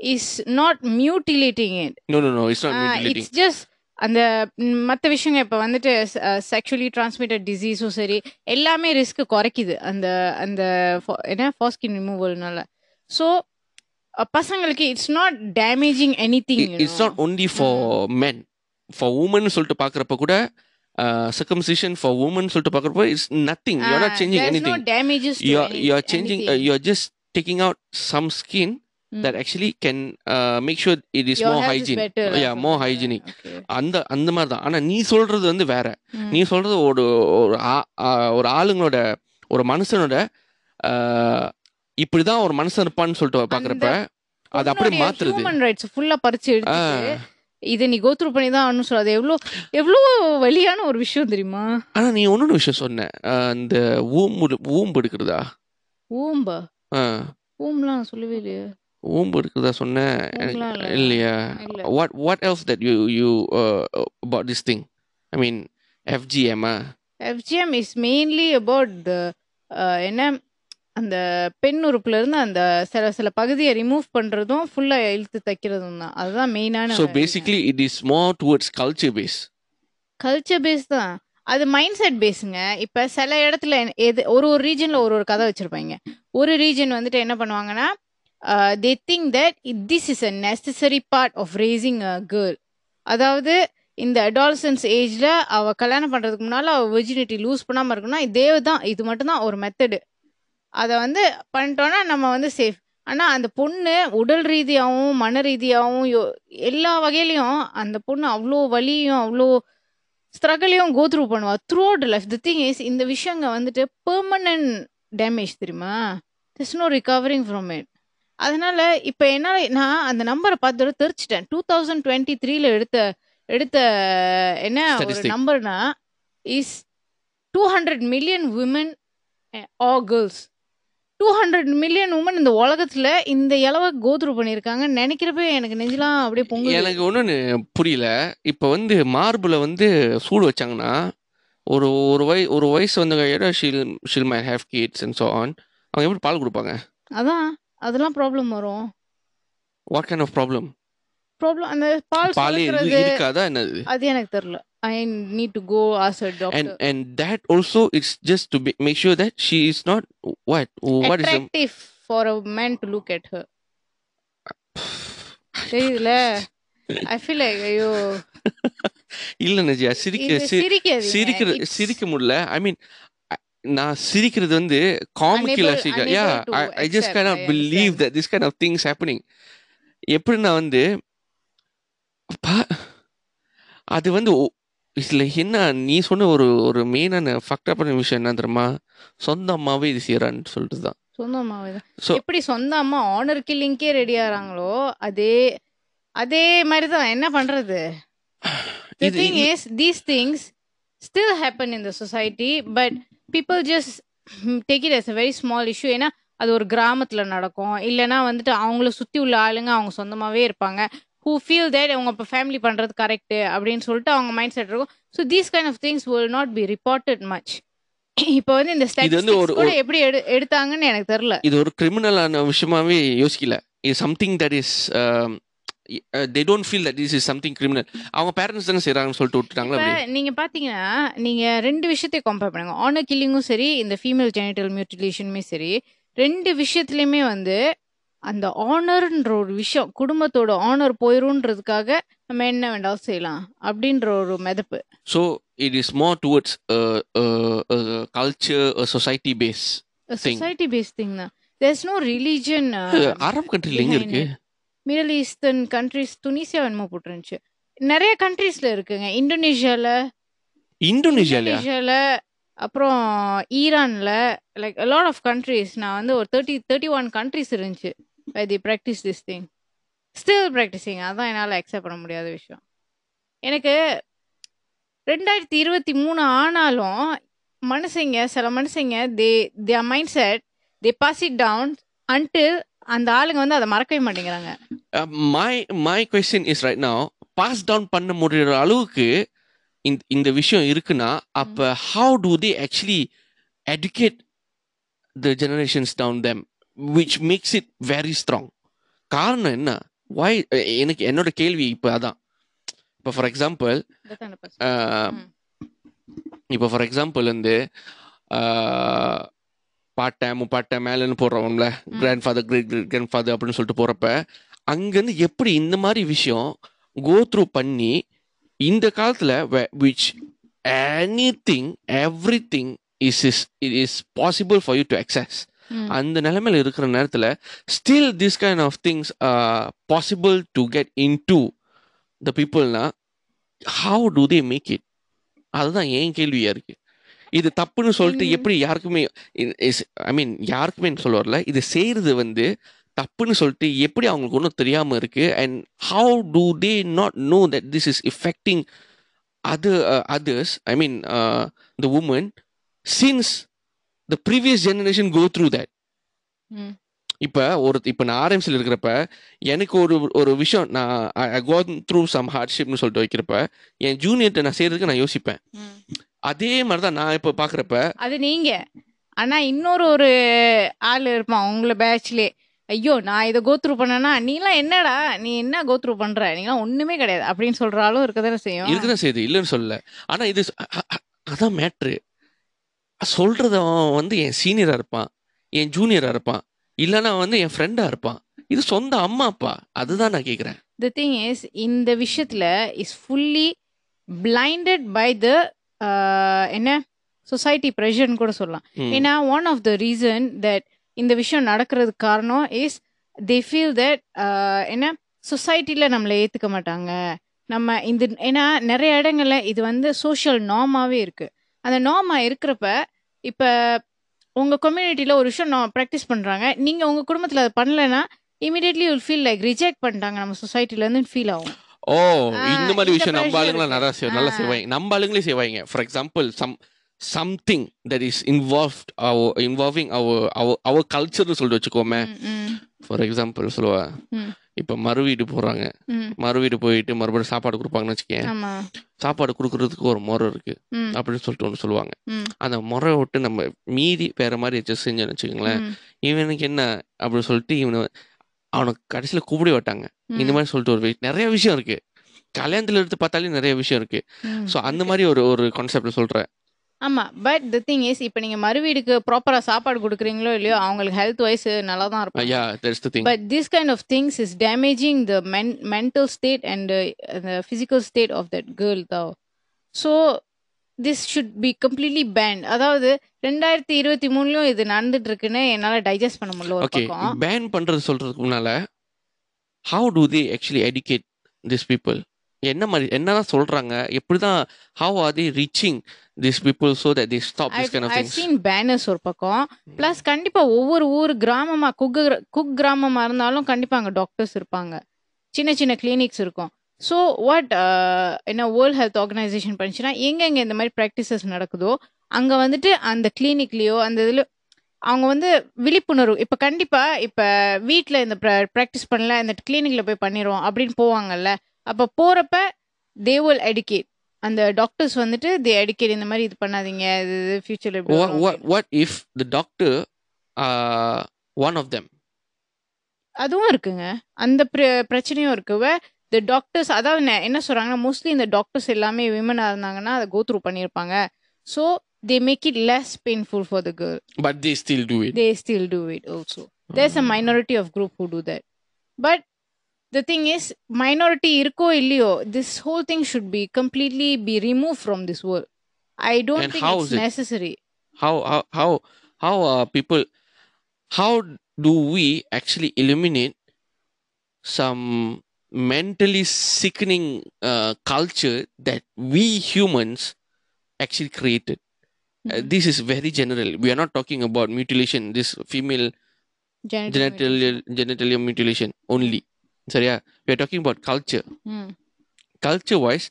is not mutilating it no no no it's not mutilating it's just அந்த ம், மத்த விஷயங்க இப்ப வந்துட்டு செக்ஷுவலி டிரான்ஸ்மிட்டட் டிசீஸும் சரி எல்லாமே ரிஸ்க் குறைக்குது. அந்த அந்த என்ன ஃபாஸ்கின் ரிமூவல்னால ஸோ பசங்களுக்கு it's not damaging anything it's not only for men for woman சொல்லிட்டு பார்க்குறப்ப கூட சர்க்கம்சிஷன் ஃபார் உமன் சொல்லிட்டு பார்க்குறப்ப it's nothing you not changing anything to you are you changing. You are just taking out some skin Mm. that actually can make sure it is Your more health is hygiene better or yeah more something. hygienic Okay. அந்த அந்த மாதிரி தான் ஆனா நீ சொல்றது வந்து வேற ம். நீ சொல்றது ஒரு ஒரு ஆளுங்களோட ஒரு மனுஷனோட இப்படிதான் ஒரு மனுஷன் இருப்பான்னு சொல்லிட்டு பாக்குறப்ப அது அப்படியே மாத்துறது. ஹியூமன் ரைட்ஸ் ஃபுல்லா பறிச்சு எடுத்து இதை நீ கோத்ரூ பண்ணி தான் ஆகணும் சொல்லாது எவ்வளோ எவ்வளோ வலியான ஒரு விஷயம் தெரியுமா? ஆனா நீ ஒன்னொன்னு விஷயம் சொன்ன இந்த ஊம்பு ஊம்பு எடுக்கிறதா? ஊம்பா? ஊம்லாம் சொல்லவே இல்லையே. ஊம்பு எடுக்கிறதா சொன்ன? ஊம்புலாம் இல்ல. இல்லையா? இல்ல. What what else that you you about this thing I mean FGM FGM is mainly about என்ன? அந்த பெண் உறுப்புல இருந்து அந்த சில சில பகுதியை ரிமூவ் பண்றதும் ஃபுல்லா இழுத்து தைக்கிறதும் தான். அதுதான் மெயினான so basically it is more towards culture base culture base தான். அது மைண்ட் செட் பேஸுங்க இப்ப சில இடத்துல எது ஒரு ஒரு ரீஜன்ல ஒரு ஒரு கதை வச்சிருப்பாங்க. ஒரு ரீஜன் வந்துட்டு என்ன பண்ணுவாங்கன்னா they think that this is a necessary part of raising a girl அதாவது இந்த அடாலசன்ஸ் ஏஜ்ல அவ கல்யாணம் பண்றதுக்கு முன்னால அவ வெர்ஜினிட்டி லூஸ் பண்ணாம இருக்கணும்னா இதே தான் இது மட்டும் தான் ஒரு மெத்தடு அதை வந்து பண்ணிட்டோம்னா நம்ம வந்து சேஃப் ஆனா அந்த பொண்ணு உடல் ரீதியாகவும் மன ரீதியாகவும் யோ- எல்லா வகையிலையும் அந்த பொண்ணு அவ்வளோ வலியும் அவ்வளோ ஸ்ட்ரகிளையும் கோ த்ரூ பண்ணுவா. Throughout life the thing is இந்த விஷயங்க வந்துட்டு பெர்மனன்ட் டேமேஜ் தெரியுமா? This no recovering from it அதனால இப்போ என்னால் நான் அந்த நம்பரை பார்த்து தெரிச்சிட்டேன். டூ தௌசண்ட் டுவெண்ட்டி த்ரீல எடுத்த எடுத்த என்ன ஒரு. நம்பர்னா is two hundred million women ah girls two hundred million woman இந்த உலகத்துல இந்த அளவு கோத்ரூ பண்ணியிருக்காங்கன்னு நினைக்கிறப்ப எனக்கு நெஞ்சலாம் அப்படியே பொங்கல் எனக்கு ஒன்று புரியல. இப்போ வந்து மார்பில் வந்து சூடு வச்சாங்கன்னா ஒரு ஒரு வய ஒரு வயசு வந்தவங்க she'll she'll may have kids and so on அவங்க எப்படி பால் கொடுப்பாங்க? அதான் அதெல்லாம் ப்ராப்ளம் வரும். What kind of problem problem அந்த பால் பாலே இருக்காதா என்னது? அது எனக்கு தெரியல. I need to go as a and doctor and that also it's just to be, make sure that she is not what what is the attractive for a man to look at her தெரியுதுல I feel like ஐயோ. இல்ல நஜியா சிரிக்க. சிரிக்கிற சிரிக்க முடியல. ஐ மீன் நான் சிரிக்கிறது வந்து காமிக்கல சிரிக்க. Yeah to I just I of believe. That this kind of things happening எப்படின்னா வந்து அப்பா அது வந்து இதுல என்ன நீ சொன்ன ஒரு ஒரு மெயினான ஃபக்டான விஷயம் என்ன தெரியுமா? சொந்த அம்மாவே இது செய்யறான்னு சொல்லிட்டு தான் சொந்த அம்மாவே தான். எப்படி சொந்த அம்மா ஆனர் கில்லிங்கே ரெடி ஆறாங்களோ அதே அதே மாதிரி தான் என்ன பண்றது? இது thing is these things still happen in the society but people just take it as a very small issue. ஏன்னா அது ஒரு கிராமத்துல நடக்கும். இல்லைன்னா வந்துட்டு அவங்கள சுத்தி உள்ள ஆளுங்க அவங்க சொந்தமாவே இருப்பாங்க. Who feel that அவங்க இப்போ ஃபேமிலி பண்றது கரெக்ட் அப்படின்னு சொல்லிட்டு அவங்க மைண்ட் செட் இருக்கும். So these kind of things will not be reported much. இப்போ வந்து இந்த ஸ்டாட்டிஸ்டிக்ஸ் கூட எப்படி எடு எடுத்தாங்கன்னு எனக்கு தெரியல. இது ஒரு கிரிமினலான விஷயமாவே யோசிக்கல. இது something that is they don't feel that is is something criminal அவங்க பேரண்ட்ஸ் தானே செய்றாங்கன்னு சொல்லிட்டு விட்டுட்டாங்களா அப்படி நீங்க பாத்தீங்கன்னா நீங்க ரெண்டு விஷயத்தையும் கம்பேர் பண்ணுங்க. ஆனர் கில்லிங்கும் சரி இந்த ஃபீமேல் ஜெனிட்டல் மியூட்டிலேஷனுமே சரி ரெண்டு விஷயத்துலயுமே வந்து அந்த ஆனர்ன்ற ஒரு விஷயம் குடும்பத்தோட ஆனர் போயிருன்றதுக்காக நம்ம என்ன வேண்டாலும் செய்யலாம் அப்படின்ற ஒரு மிதப்பு. So it is more towards culture society base Thing. Society base thing தான். தேர்ஸ் நோ ரிலீஜன் அரப் கண்ட்ரில எங்க இருக்கு? மிடில் ஈஸ்டர்ன் கண்ட்ரிஸ் துனிசியா என்னமோ போட்டுருந்துச்சு. நிறைய கண்ட்ரீஸ்ல இருக்குங்க. இந்தோனேஷியால இந்தோனேஷியால அப்புறம் ஈரான்ல லைக் லாட் ஆஃப் கண்ட்ரீஸ் நான் வந்து ஒரு தேர்ட்டி தேர்ட்டி ஒன் கண்ட்ரீஸ் இருந்துச்சு. By the practice this thing still practising அதான் என்னால் அக்செப்ட் பண்ண முடியாத விஷயம். எனக்கு ரெண்டாயிரத்தி இருபத்தி மூணு ஆனாலும் மனுஷங்க சில மனுஷங்க they their mindset they pass it down until அந்த ஆளுங்க வந்து அதை மறக்கவே மாட்டேங்கிறாங்க. My my question is right now pass down பண்ண முடியுற அளவுக்கு இந்த இந்த விஷயம் இருக்குன்னா அப்ப how do they actually educate the generations down them? Which makes it very strong காரணம் என்ன why எனக்கு என்னோட கேள்வி இப்போ அதான் இப்போ ஃபார் எக்ஸாம்பிள். இப்போ ஃபார் எக்ஸாம்பிள் வந்து பாட்டை முப்பாட்டை மேலேன்னு போடுறவங்கள ம். Grand father great great grandfather அப்படின்னு சொல்லிட்டு போறப்ப அங்கேருந்து எப்படி இந்த மாதிரி விஷயம் கோ த்ரூ பண்ணி இந்த காலத்துல which anything everything is is it is possible for you to access. அந்த நிலைமையில இருக்கிற நேரத்துல still this kind of things possible to get into the பீப்புள்னா how do they make it அதுதான் என் கேள்வியா இருக்கு. இது தப்புன்னு சொல்லிட்டு? எப்படி யாருக்குமே ஐ மீன் யாருக்குமே சொல்ல வரல. இது செய்யறது வந்து தப்புன்னு சொல்லிட்டு எப்படி அவங்களுக்கு ஒன்றும் தெரியாம இருக்கு? And how do they not know that this is affecting other others I mean the woman since the previous generation go through that. இப்போ ஒரு இப்போ நான் ஆர்எம்சியில் இருக்கிறப்ப எனக்கு ஒரு ஒரு விஷயம் நான் ஐ கோன் த்ரூ சம் ஹார்ட்ஷிப்னு சொல்லிட்டு வைக்கிறப்ப என் ஜூனியர்கிட்ட நான் செய்யறதுக்கு நான் யோசிப்பேன். அதே மாதிரி தான் நான் இப்போ பார்க்குறப்ப அது நீங்க. ஆனா இன்னொரு ஒரு ஆள் இருப்பான் உங்களை பேட்ச்லயே ஐயோ நான் இதை கோத்ரூ பண்ணேன்னா நீலாம் என்னடா நீ என்ன கோத்ரூ பண்ற? நீலாம் ஒண்ணுமே கிடையாது. அப்படின்னு சொல்ற ஆளும் இருக்கதானே செய்யும். இருக்குதான் செய்யுது இல்லைன்னு சொல்லல. ஆனால் இது அதான் மேட்ரு சொல்றது அவன் வந்து என் சீனியராக இருப்பான் என் ஜூனியராக இருப்பான் இல்லைன்னா வந்து என் ஃப்ரெண்டாக இருப்பான். இது சொந்த அம்மா அப்பா. அதுதான் நான் கேட்குறேன் த திங் இஸ் இந்த விஷயத்துல is fully blinded by the என்ன? சொசைட்டி ப்ரெஷர்னு கூட சொல்லலாம். ஏன்னா one of the reason that இந்த விஷயம் நடக்கிறதுக்கு காரணம் இஸ் தே ஃபீல் தட் என்ன? சொசைட்டியில் நம்மளை ஏற்றுக்க மாட்டாங்க. நம்ம இந்த ஏன்னா நிறைய இடங்கள்ல இது வந்து சோஷியல் நார்மாவே இருக்கு. அந்த நார்மா இருக்கிறப்ப இப்போ உங்கள் கம்யூனிட்டியில் ஒரு விஷயம் நான் ப்ராக்டிஸ் பண்ணுறாங்க நீங்கள் உங்கள் குடும்பத்தில் அதை பண்ணலைன்னா immediately will feel like reject பண்ணிட்டாங்க. நம்ம சொசைட்டிலேருந்து ஃபீல் ஆகும். ஓ இந்த மாதிரி விஷயம் நம்ம ஆளுங்களாம். நல்லா நல்லா. செய்வாங்க. நம்ம ஆளுங்களே செய்வாங்க. For example some something that is involved our involving our our our கல்ச்சர்னு சொல்லிட்டு வச்சுக்கோமே. ஃபார் எக்ஸாம்பிள் சொல்லுவா. இப்போ மறு வீடு போறாங்க ம். மறு வீடு போயிட்டு மறுபடியும் சாப்பாடு கொடுப்பாங்கன்னு வச்சுக்கேன். சாப்பாடு கொடுக்கறதுக்கு ஒரு முறை இருக்கு. அப்படின்னு சொல்லிட்டு ஒன்று சொல்லுவாங்க. அந்த முறை விட்டு நம்ம மீதி வேற மாதிரி வச்சு செஞ்சோன்னு வச்சுக்கோங்களேன். இவனுக்கு என்ன அப்படின்னு சொல்லிட்டு இவனை அவனுக்கு கடைசியில கூப்பிட மாட்டாங்க. இந்த மாதிரி சொல்லிட்டு ஒரு நிறைய விஷயம் இருக்கு. கல்யாணத்துல எடுத்து பார்த்தாலே நிறைய விஷயம் இருக்கு. ஸோ அந்த மாதிரி ஒரு ஒரு கான்செப்ட்ல சொல்றேன். ஆமா பட் த திங் இஸ் இப்போ நீங்க மறு வீடுக்கு ப்ராப்பரா சாப்பாடு கொடுக்குறீங்களோ இல்லையோ அவங்களுக்கு ஹெல்த் வைஸ் நல்லா தான் இருக்கும் yeah that's the thing but this kind of things is damaging the men mental state and the physical state of that girl தான் so this should be completely banned அதாவது ரெண்டாயிரத்தி இருபத்தி மூணுலயும் இது நடந்துட்டு இருக்குன்னு என்னால டைஜஸ்ட் பண்ண முடியல ஒரு ஓகே பக்கம். பேன் பண்றது சொல்றதுக்கு முன்னால how do they actually educate this people என்ன மாதிரி என்னதான் சொல்றாங்க எப்படிதான் how are the reaching this people so that the stop this kind of I things seen banners ஒரு பக்கம். ப்ளஸ் கண்டிப்பா ஒவ்வொரு ஊர் கிராமமா குக் குக் கிராமமா இருந்தாலும் கண்டிப்பா அங்க டாக்டர்ஸ் இருப்பாங்க. சின்ன சின்ன கிளினிக்ஸ் இருக்கும். ஸோ வாட் என்ன வேர்ல்ட் ஹெல்த் ஆர்கனைசேஷன் பண்ணிச்சுன்னா எங்கெங்க இந்த மாதிரி ப்ராக்டிசஸ் நடக்குதோ அங்க வந்துட்டு அந்த கிளினிக்லயோ அந்த இதுல அவங்க வந்து விழிப்புணர்வு இப்ப கண்டிப்பா இப்ப வீட்ல இந்த ப்ராக்டிஸ் பண்ணல இந்த கிளினிக்ல போய் பண்ணிடுவோம் அப்படின்னு போவாங்கல்ல அப்ப போறப்ப தே வில் educate. அந்த டாக்டர்ஸ் வந்துட்டு தே educate இந்த மாதிரி இது பண்ணாதீங்க இது ஃபியூச்சர்ல if the doctor uh one of them? அதுவும் இருக்குங்க. அந்த பிர- பிரச்சனையும் இருக்கு. த டாக்டர்ஸ் அதாவது என்ன சொல்றாங்கன்னா மோஸ்ட்லி இந்த டாக்டர்ஸ் எல்லாமே விமனா இருந்தாங்கன்னா அதை கோ த்ரூ பண்ணியிருப்பாங்க. So they make it less painful for the girl but they still do it. They still do it also. There's a minority of group who do that. But the thing is minority irko illiyo this whole thing should be completely be removed from this world i don't And think it's is it? necessary how how how how are people how do we actually eliminate some mentally sickening uh, culture that we humans actually created Uh, Mhm. this is very general we are not talking about mutilation this female genital genital mutilation. genital mutilation only so yeah we are talking about culture Mm, culture wise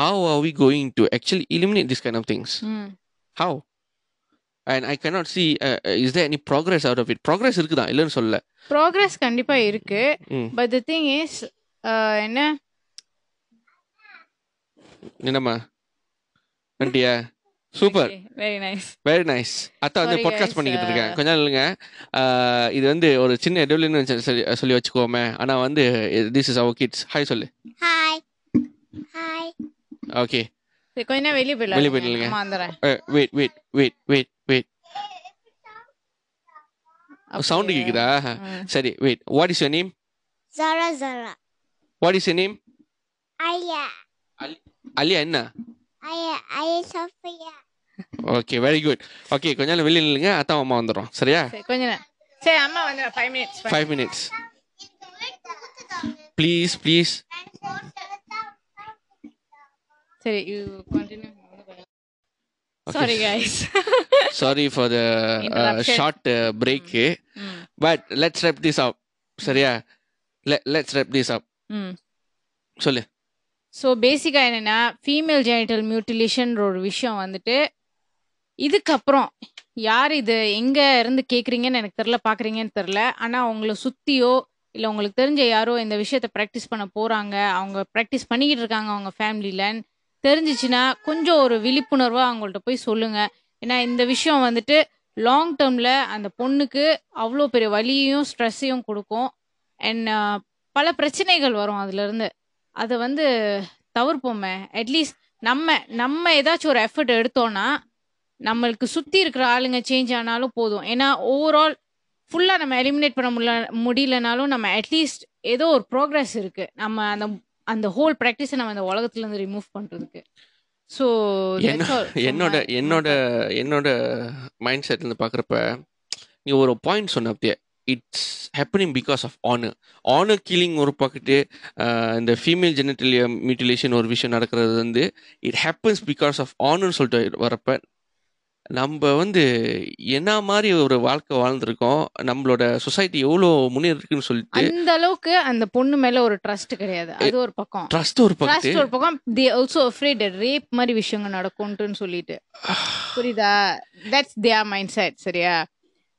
how are we going to actually eliminate these kind of things mm. how and i cannot see uh, uh, is there any progress out of it progress இருக்குதா இல்லைன்னு சொல்ல progress கண்டிப்பா இருக்கு the thing is uh, என்ன என்னம்மா நன்றியா super very nice very nice அத்தா வந்து பாட்காஸ்ட் பண்ணிக்கிட்டு இருக்கேன். Uh, கொஞ்சம் இல்லைங்க ஆஹ் இது வந்து ஒரு சின்ன எடவுலன்னு சொல்லி சொல்லி வச்சுக்கோமே. ஆனா வந்து this is our kids hi சொல்லு. Hi. Hi. ஓகே கொஞ்ச நேரம் வெளியே போயிடலாம். வெளிய போயிடலாங்க. Wait wait wait wait wait sound கேக்குதா. சரி wait what is your name Zara Zara. What is your name Aya. Aliya என்ன? ஓகே வெரி குட் ஓகே கொஞ்ச நேரம் வெளியே நில்லுங்க. அத்தா அம்மா வந்துடும் சரியா? சரி கொஞ்ச நேரம். சரி அம்மா வந்துடுறேன் five minutes five minutes please please சரி you continue sorry guys sorry for the. Short break but let's wrap this up சரியா? லெட்ஸ் ரெப் திஸ் அப் ம் சொல்லு. ஸோ பேசிக்காக என்னென்னா ஃபீமேல் ஜெனிட்டல் மியூட்டிலேஷன்ற ஒரு விஷயம் வந்துட்டு இதுக்கப்புறம் யார் இது எங்கே இருந்து கேட்குறீங்கன்னு எனக்கு தெரில பார்க்குறீங்கன்னு தெரில ஆனால் அவங்கள சுற்றியோ இல்லை உங்களுக்கு தெரிஞ்ச யாரோ இந்த விஷயத்த ப்ராக்டிஸ் பண்ண போகிறாங்க அவங்க ப்ராக்டிஸ் பண்ணிக்கிட்டு இருக்காங்க அவங்க ஃபேமிலியிலன்னு தெரிஞ்சிச்சுன்னா கொஞ்சம் ஒரு விழிப்புணர்வாக அவங்கள்ட்ட போய் சொல்லுங்கள் ஏன்னா இந்த விஷயம் வந்துட்டு லாங் டேர்மில் அந்த பொண்ணுக்கு அவ்வளோ பெரிய வலியையும் ஸ்ட்ரெஸ்ஸையும் கொடுக்கும். அண்ட் பல பிரச்சனைகள் வரும் அதுலேருந்து அதை வந்து தவிர்ப்போமே. அட்லீஸ்ட் நம்ம நம்ம ஏதாச்சும் ஒரு எஃபர்ட் எடுத்தோம்னா நம்மளுக்கு சுற்றி இருக்கிற ஆளுங்க சேஞ்ச் ஆனாலும் போதும். ஏன்னா ஓவரால் ஃபுல்லாக நம்ம எலிமினேட் பண்ண முடியல முடியலனாலும் நம்ம அட்லீஸ்ட் ஏதோ ஒரு ப்ரோக்ரஸ் இருக்குது நம்ம அந்த அந்த ஹோல் ப்ராக்டிஸை நம்ம அந்த உலகத்துலேருந்து ரிமூவ் பண்ணுறதுக்கு ஸோ என்ன- என்னோட என்னோட என்னோட மைண்ட் செட்ல இருந்து பாக்குறப்ப நீ ஒரு பாயிண்ட் சொன்ன அப்படியே. It's happening because of honour honour killing ஒரு பக்கத்து இந்த ஃபீமேல் ஜெனட்டலிய மியூட்டிலேஷன் ஒரு விஷயம் நடக்கிறது வந்து இட் ஹேப்பன்ஸ் பிகாஸ் ஆஃப் ஆனர்னு சொல்லிட்டு வரப்ப நம்ம வந்து என்ன மாதிரி ஒரு வாழ்க்கை வாழ்ந்திருக்கோம் நம்மளோட சொசைட்டி எவ்வளோ முன்னேறிருக்குன்னு சொல்லிட்டு அந்த அளவுக்கு அந்த பொண்ணு மேல ஒரு ட்ரஸ்ட் கிடையாது. அது ஒரு பக்கம். ட்ரஸ்ட் ஒரு ட்ரஸ்ட் பக்கத்து ஒரு பக்கம். தே ஆல்சோ அஃப்ரேட் ரேப் மாதிரி விஷயங்கள் நடக்கும்ட்டுன்னு சொல்லிட்டு. புரியுதா? தட்ஸ் தியர் மைண்ட் செட் சரியா?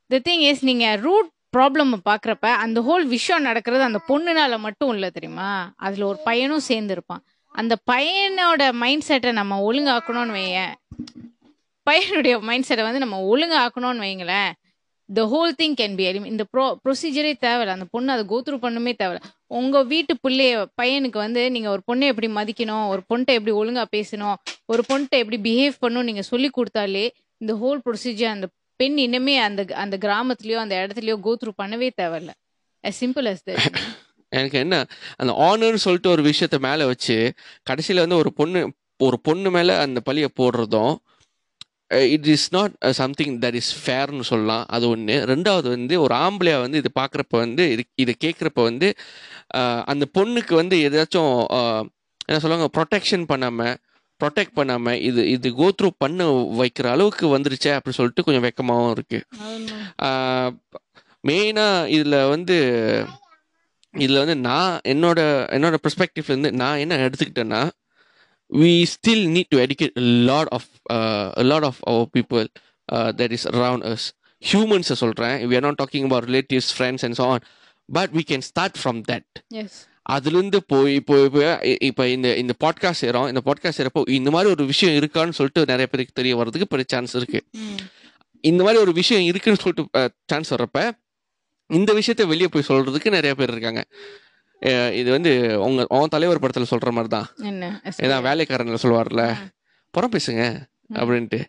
த திங் இஸ் நீங்க ரூட் ப்ராப்ளம் பார்க்குறப்ப அந்த ஹோல் விஷயம் நடக்கிறது அந்த பொண்ணுனால மட்டும் இல்லை தெரியுமா? அதில் ஒரு பையனும் சேர்ந்துருப்பான் அந்த பையனோட மைண்ட் செட்டை நம்ம ஒழுங்காக்கணும்னு வையேன். பையனுடைய மைண்ட் செட்டை வந்து நம்ம ஒழுங்காக்கணும்னு வைங்களேன் the whole thing can be எலிம் இந்த ப்ரோ ப்ரொசீஜரே தேவையில்ல. அந்த பொண்ணு அதை கோத்ரூ பண்ணுமே தேவையில்ல. உங்கள் வீட்டு பிள்ளைய பையனுக்கு வந்து நீங்கள் ஒரு பொண்ணை எப்படி மதிக்கணும் ஒரு பொண்ணிட்ட எப்படி ஒழுங்காக பேசணும் ஒரு பொண்ணிட்ட எப்படி பிஹேவ் பண்ணணும் நீங்கள் சொல்லி கொடுத்தாலே இந்த ஹோல் ப்ரொசீஜர் அந்த பெண் இன்னுமே அந்த அந்த கிராமத்துலயோ அந்த இடத்துலயோ கோத்ரூ பண்ணவே தேவையில்ல. As simple as that எனக்கு என்ன அந்த ஆனர்னு சொல்லிட்டு ஒரு விஷயத்த மேல வச்சு கடைசியில வந்து ஒரு பொண்ணு ஒரு பொண்ணு மேல அந்த பழிய போடுறதும் it is not something that is ஃபேர்னு சொல்லலாம். அது ஒன்று ரெண்டாவது வந்து ஒரு ஆம்பளையா வந்து இது பார்க்குறப்ப வந்து இது இதை கேட்குறப்ப வந்து அந்த பொண்ணுக்கு வந்து ஏதாச்சும் என்ன சொல்லுவாங்க ப்ரொடெக்ஷன் பண்ணாமல் ப்ரொடெக்ட் பண்ணாம இது இது கோ த்ரூ பண்ண வைக்கிற அளவுக்கு வந்துருச்சே அப்படி சொல்லிட்டு கொஞ்சம் வெக்கமாவும் இருக்கு. மெயினாக இதில் வந்து இதில் வந்து நான் என்னோட என்னோட பெர்ஸ்பெக்டிவ்ல இருந்து நான் என்ன எடுத்துக்கிட்டேன்னா we still need to educate a lot of uh, a lot of our people uh, that is around us. ஹியூமன்ஸை சொல்கிறேன் we are not talking about relatives friends and so on. But we can start from that. Yes அதுலேருந்து போய் இப்போ இப்போ இப்போ இந்த இந்த podcast செய்கிறோம் இந்த பாட்காஸ்ட் செய்கிறப்போ இந்த மாதிரி ஒரு விஷயம் இருக்கான்னு சொல்லிட்டு நிறைய பேருக்கு தெரிய வர்றதுக்கு பெரிய சான்ஸ் இருக்கு. இந்த மாதிரி ஒரு விஷயம் இருக்குன்னு சொல்லிட்டு சான்ஸ் வர்றப்ப இந்த விஷயத்த வெளியே போய் சொல்றதுக்கு நிறைய பேர் இருக்காங்க. இது வந்து உங்க உன் தலைவர் படத்துல சொல்ற மாதிரி தான் என்ன ஏதான் வேலைக்காரன்ல சொல்லுவார்ல புறம் பேசுங்க அப்படின்ட்டு.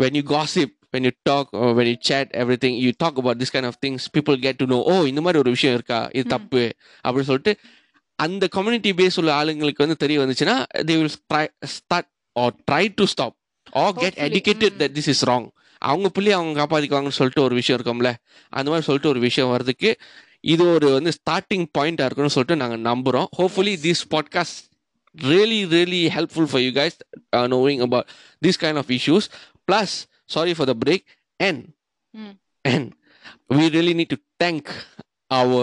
When you gossip when you talk or when you chat everything you talk about this kind of things people get to know oh இந்த மாதிரி ஒரு விஷயம் இருக்கா இது தப்பு அப்படின்னு சொல்லிட்டு அந்த கம்யூனிட்டி பேஸ் உள்ள ஆளுங்களுக்கு வந்து தெரிய வந்துச்சுன்னா they will try start or try to stop or get Hopefully, educated mm. that this is wrong அவங்க பிள்ளைய அவங்க காப்பாத்திக்குவாங்கன்னு சொல்லிட்டு ஒரு விஷயம் இருக்கும்ல அந்த மாதிரி சொல்லிட்டு ஒரு விஷயம் வர்றதுக்கு இது ஒரு வந்து ஸ்டார்டிங் பாயிண்டா இருக்குன்னு சொல்லிட்டு நாங்க நம்புறோம் hopefully this podcast really really helpful for you guys uh, knowing about this kind of issues plus sorry for the break and Mm. and we really need to thank our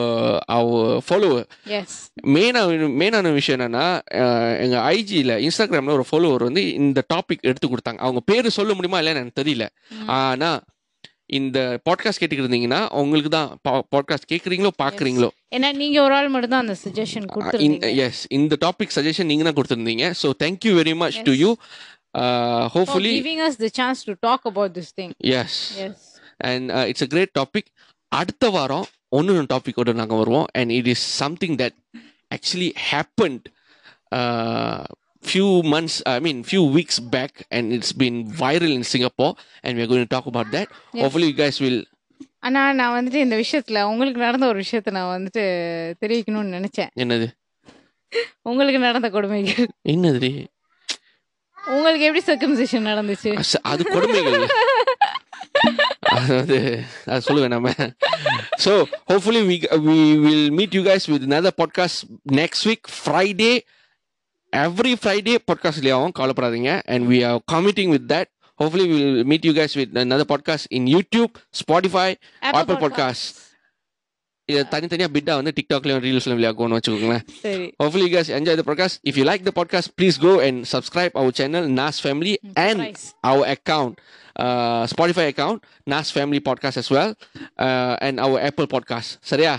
our follower. Yes மெயினாக மெயினான விஷயம் என்னன்னா எங்க ஐஜியில் இன்ஸ்டாகிராமில் ஒரு follower வந்து இந்த topic எடுத்து கொடுத்தாங்க. அவங்க பேர் சொல்ல முடியுமா இல்லைன்னு எனக்கு தெரியல. ஆனா இந்த பாட்காஸ்ட் கேட்டுக்கிட்டு இருந்தீங்கன்னா உங்களுக்கு தான் பாட்காஸ்ட் கேட்குறீங்களோ பார்க்குறீங்களோ? ஏன்னா நீங்க ஒரு ஆள் மட்டும் தான் அந்த சஜஷன் எஸ் இந்த டாபிக் சஜஷன் நீங்க தான் கொடுத்துருந்தீங்க. So thank you very much to Yes. You for hopefully giving us the chance to talk about this thing. Yes yes. And it's a great topic அடுத்த வாரம் ஒன்று டாபிக்கோட நாங்கள் வருவோம். And it is something that actually happened few months i mean few weeks back. And it's been viral in singapore. And we're going to talk about that. Hopefully you guys will ஆனா நான் வந்துட்டு இந்த விஷயத்துல உங்களுக்கு நடந்த ஒரு விஷயத்த நான் வந்துட்டு தெரிவிக்கணும்னு நினைச்சேன். என்னது? உங்களுக்கு நடந்த கொடுமைகள். என்னது? உங்களுக்கு எப்படி சர்க்கம்சேஷன் நடந்துச்சு? அது கொடுமைகள். அதாவது அது சொல்லுவேன் நம்ம. So hopefully we we will meet you guys with another podcast next week Friday every Friday podcast கவலைப்படாதீங்க. And we are committing with that hopefully will meet you guys with another podcast in YouTube Spotify Apple podcast இதை தனித்தனியாக பிட்டா வந்து டிக்டாக்லயும் ரீல்ஸ்லையும் விளையாக்கும்னு வச்சுக்கோங்களேன் சரி Hopefully, you guys enjoy the podcast. If you like the podcast, please go and subscribe our channel, Nas Family, and Nice. our account, uh, Spotify account, Nas Family Podcast as well, uh, and our Apple Podcast. Saria,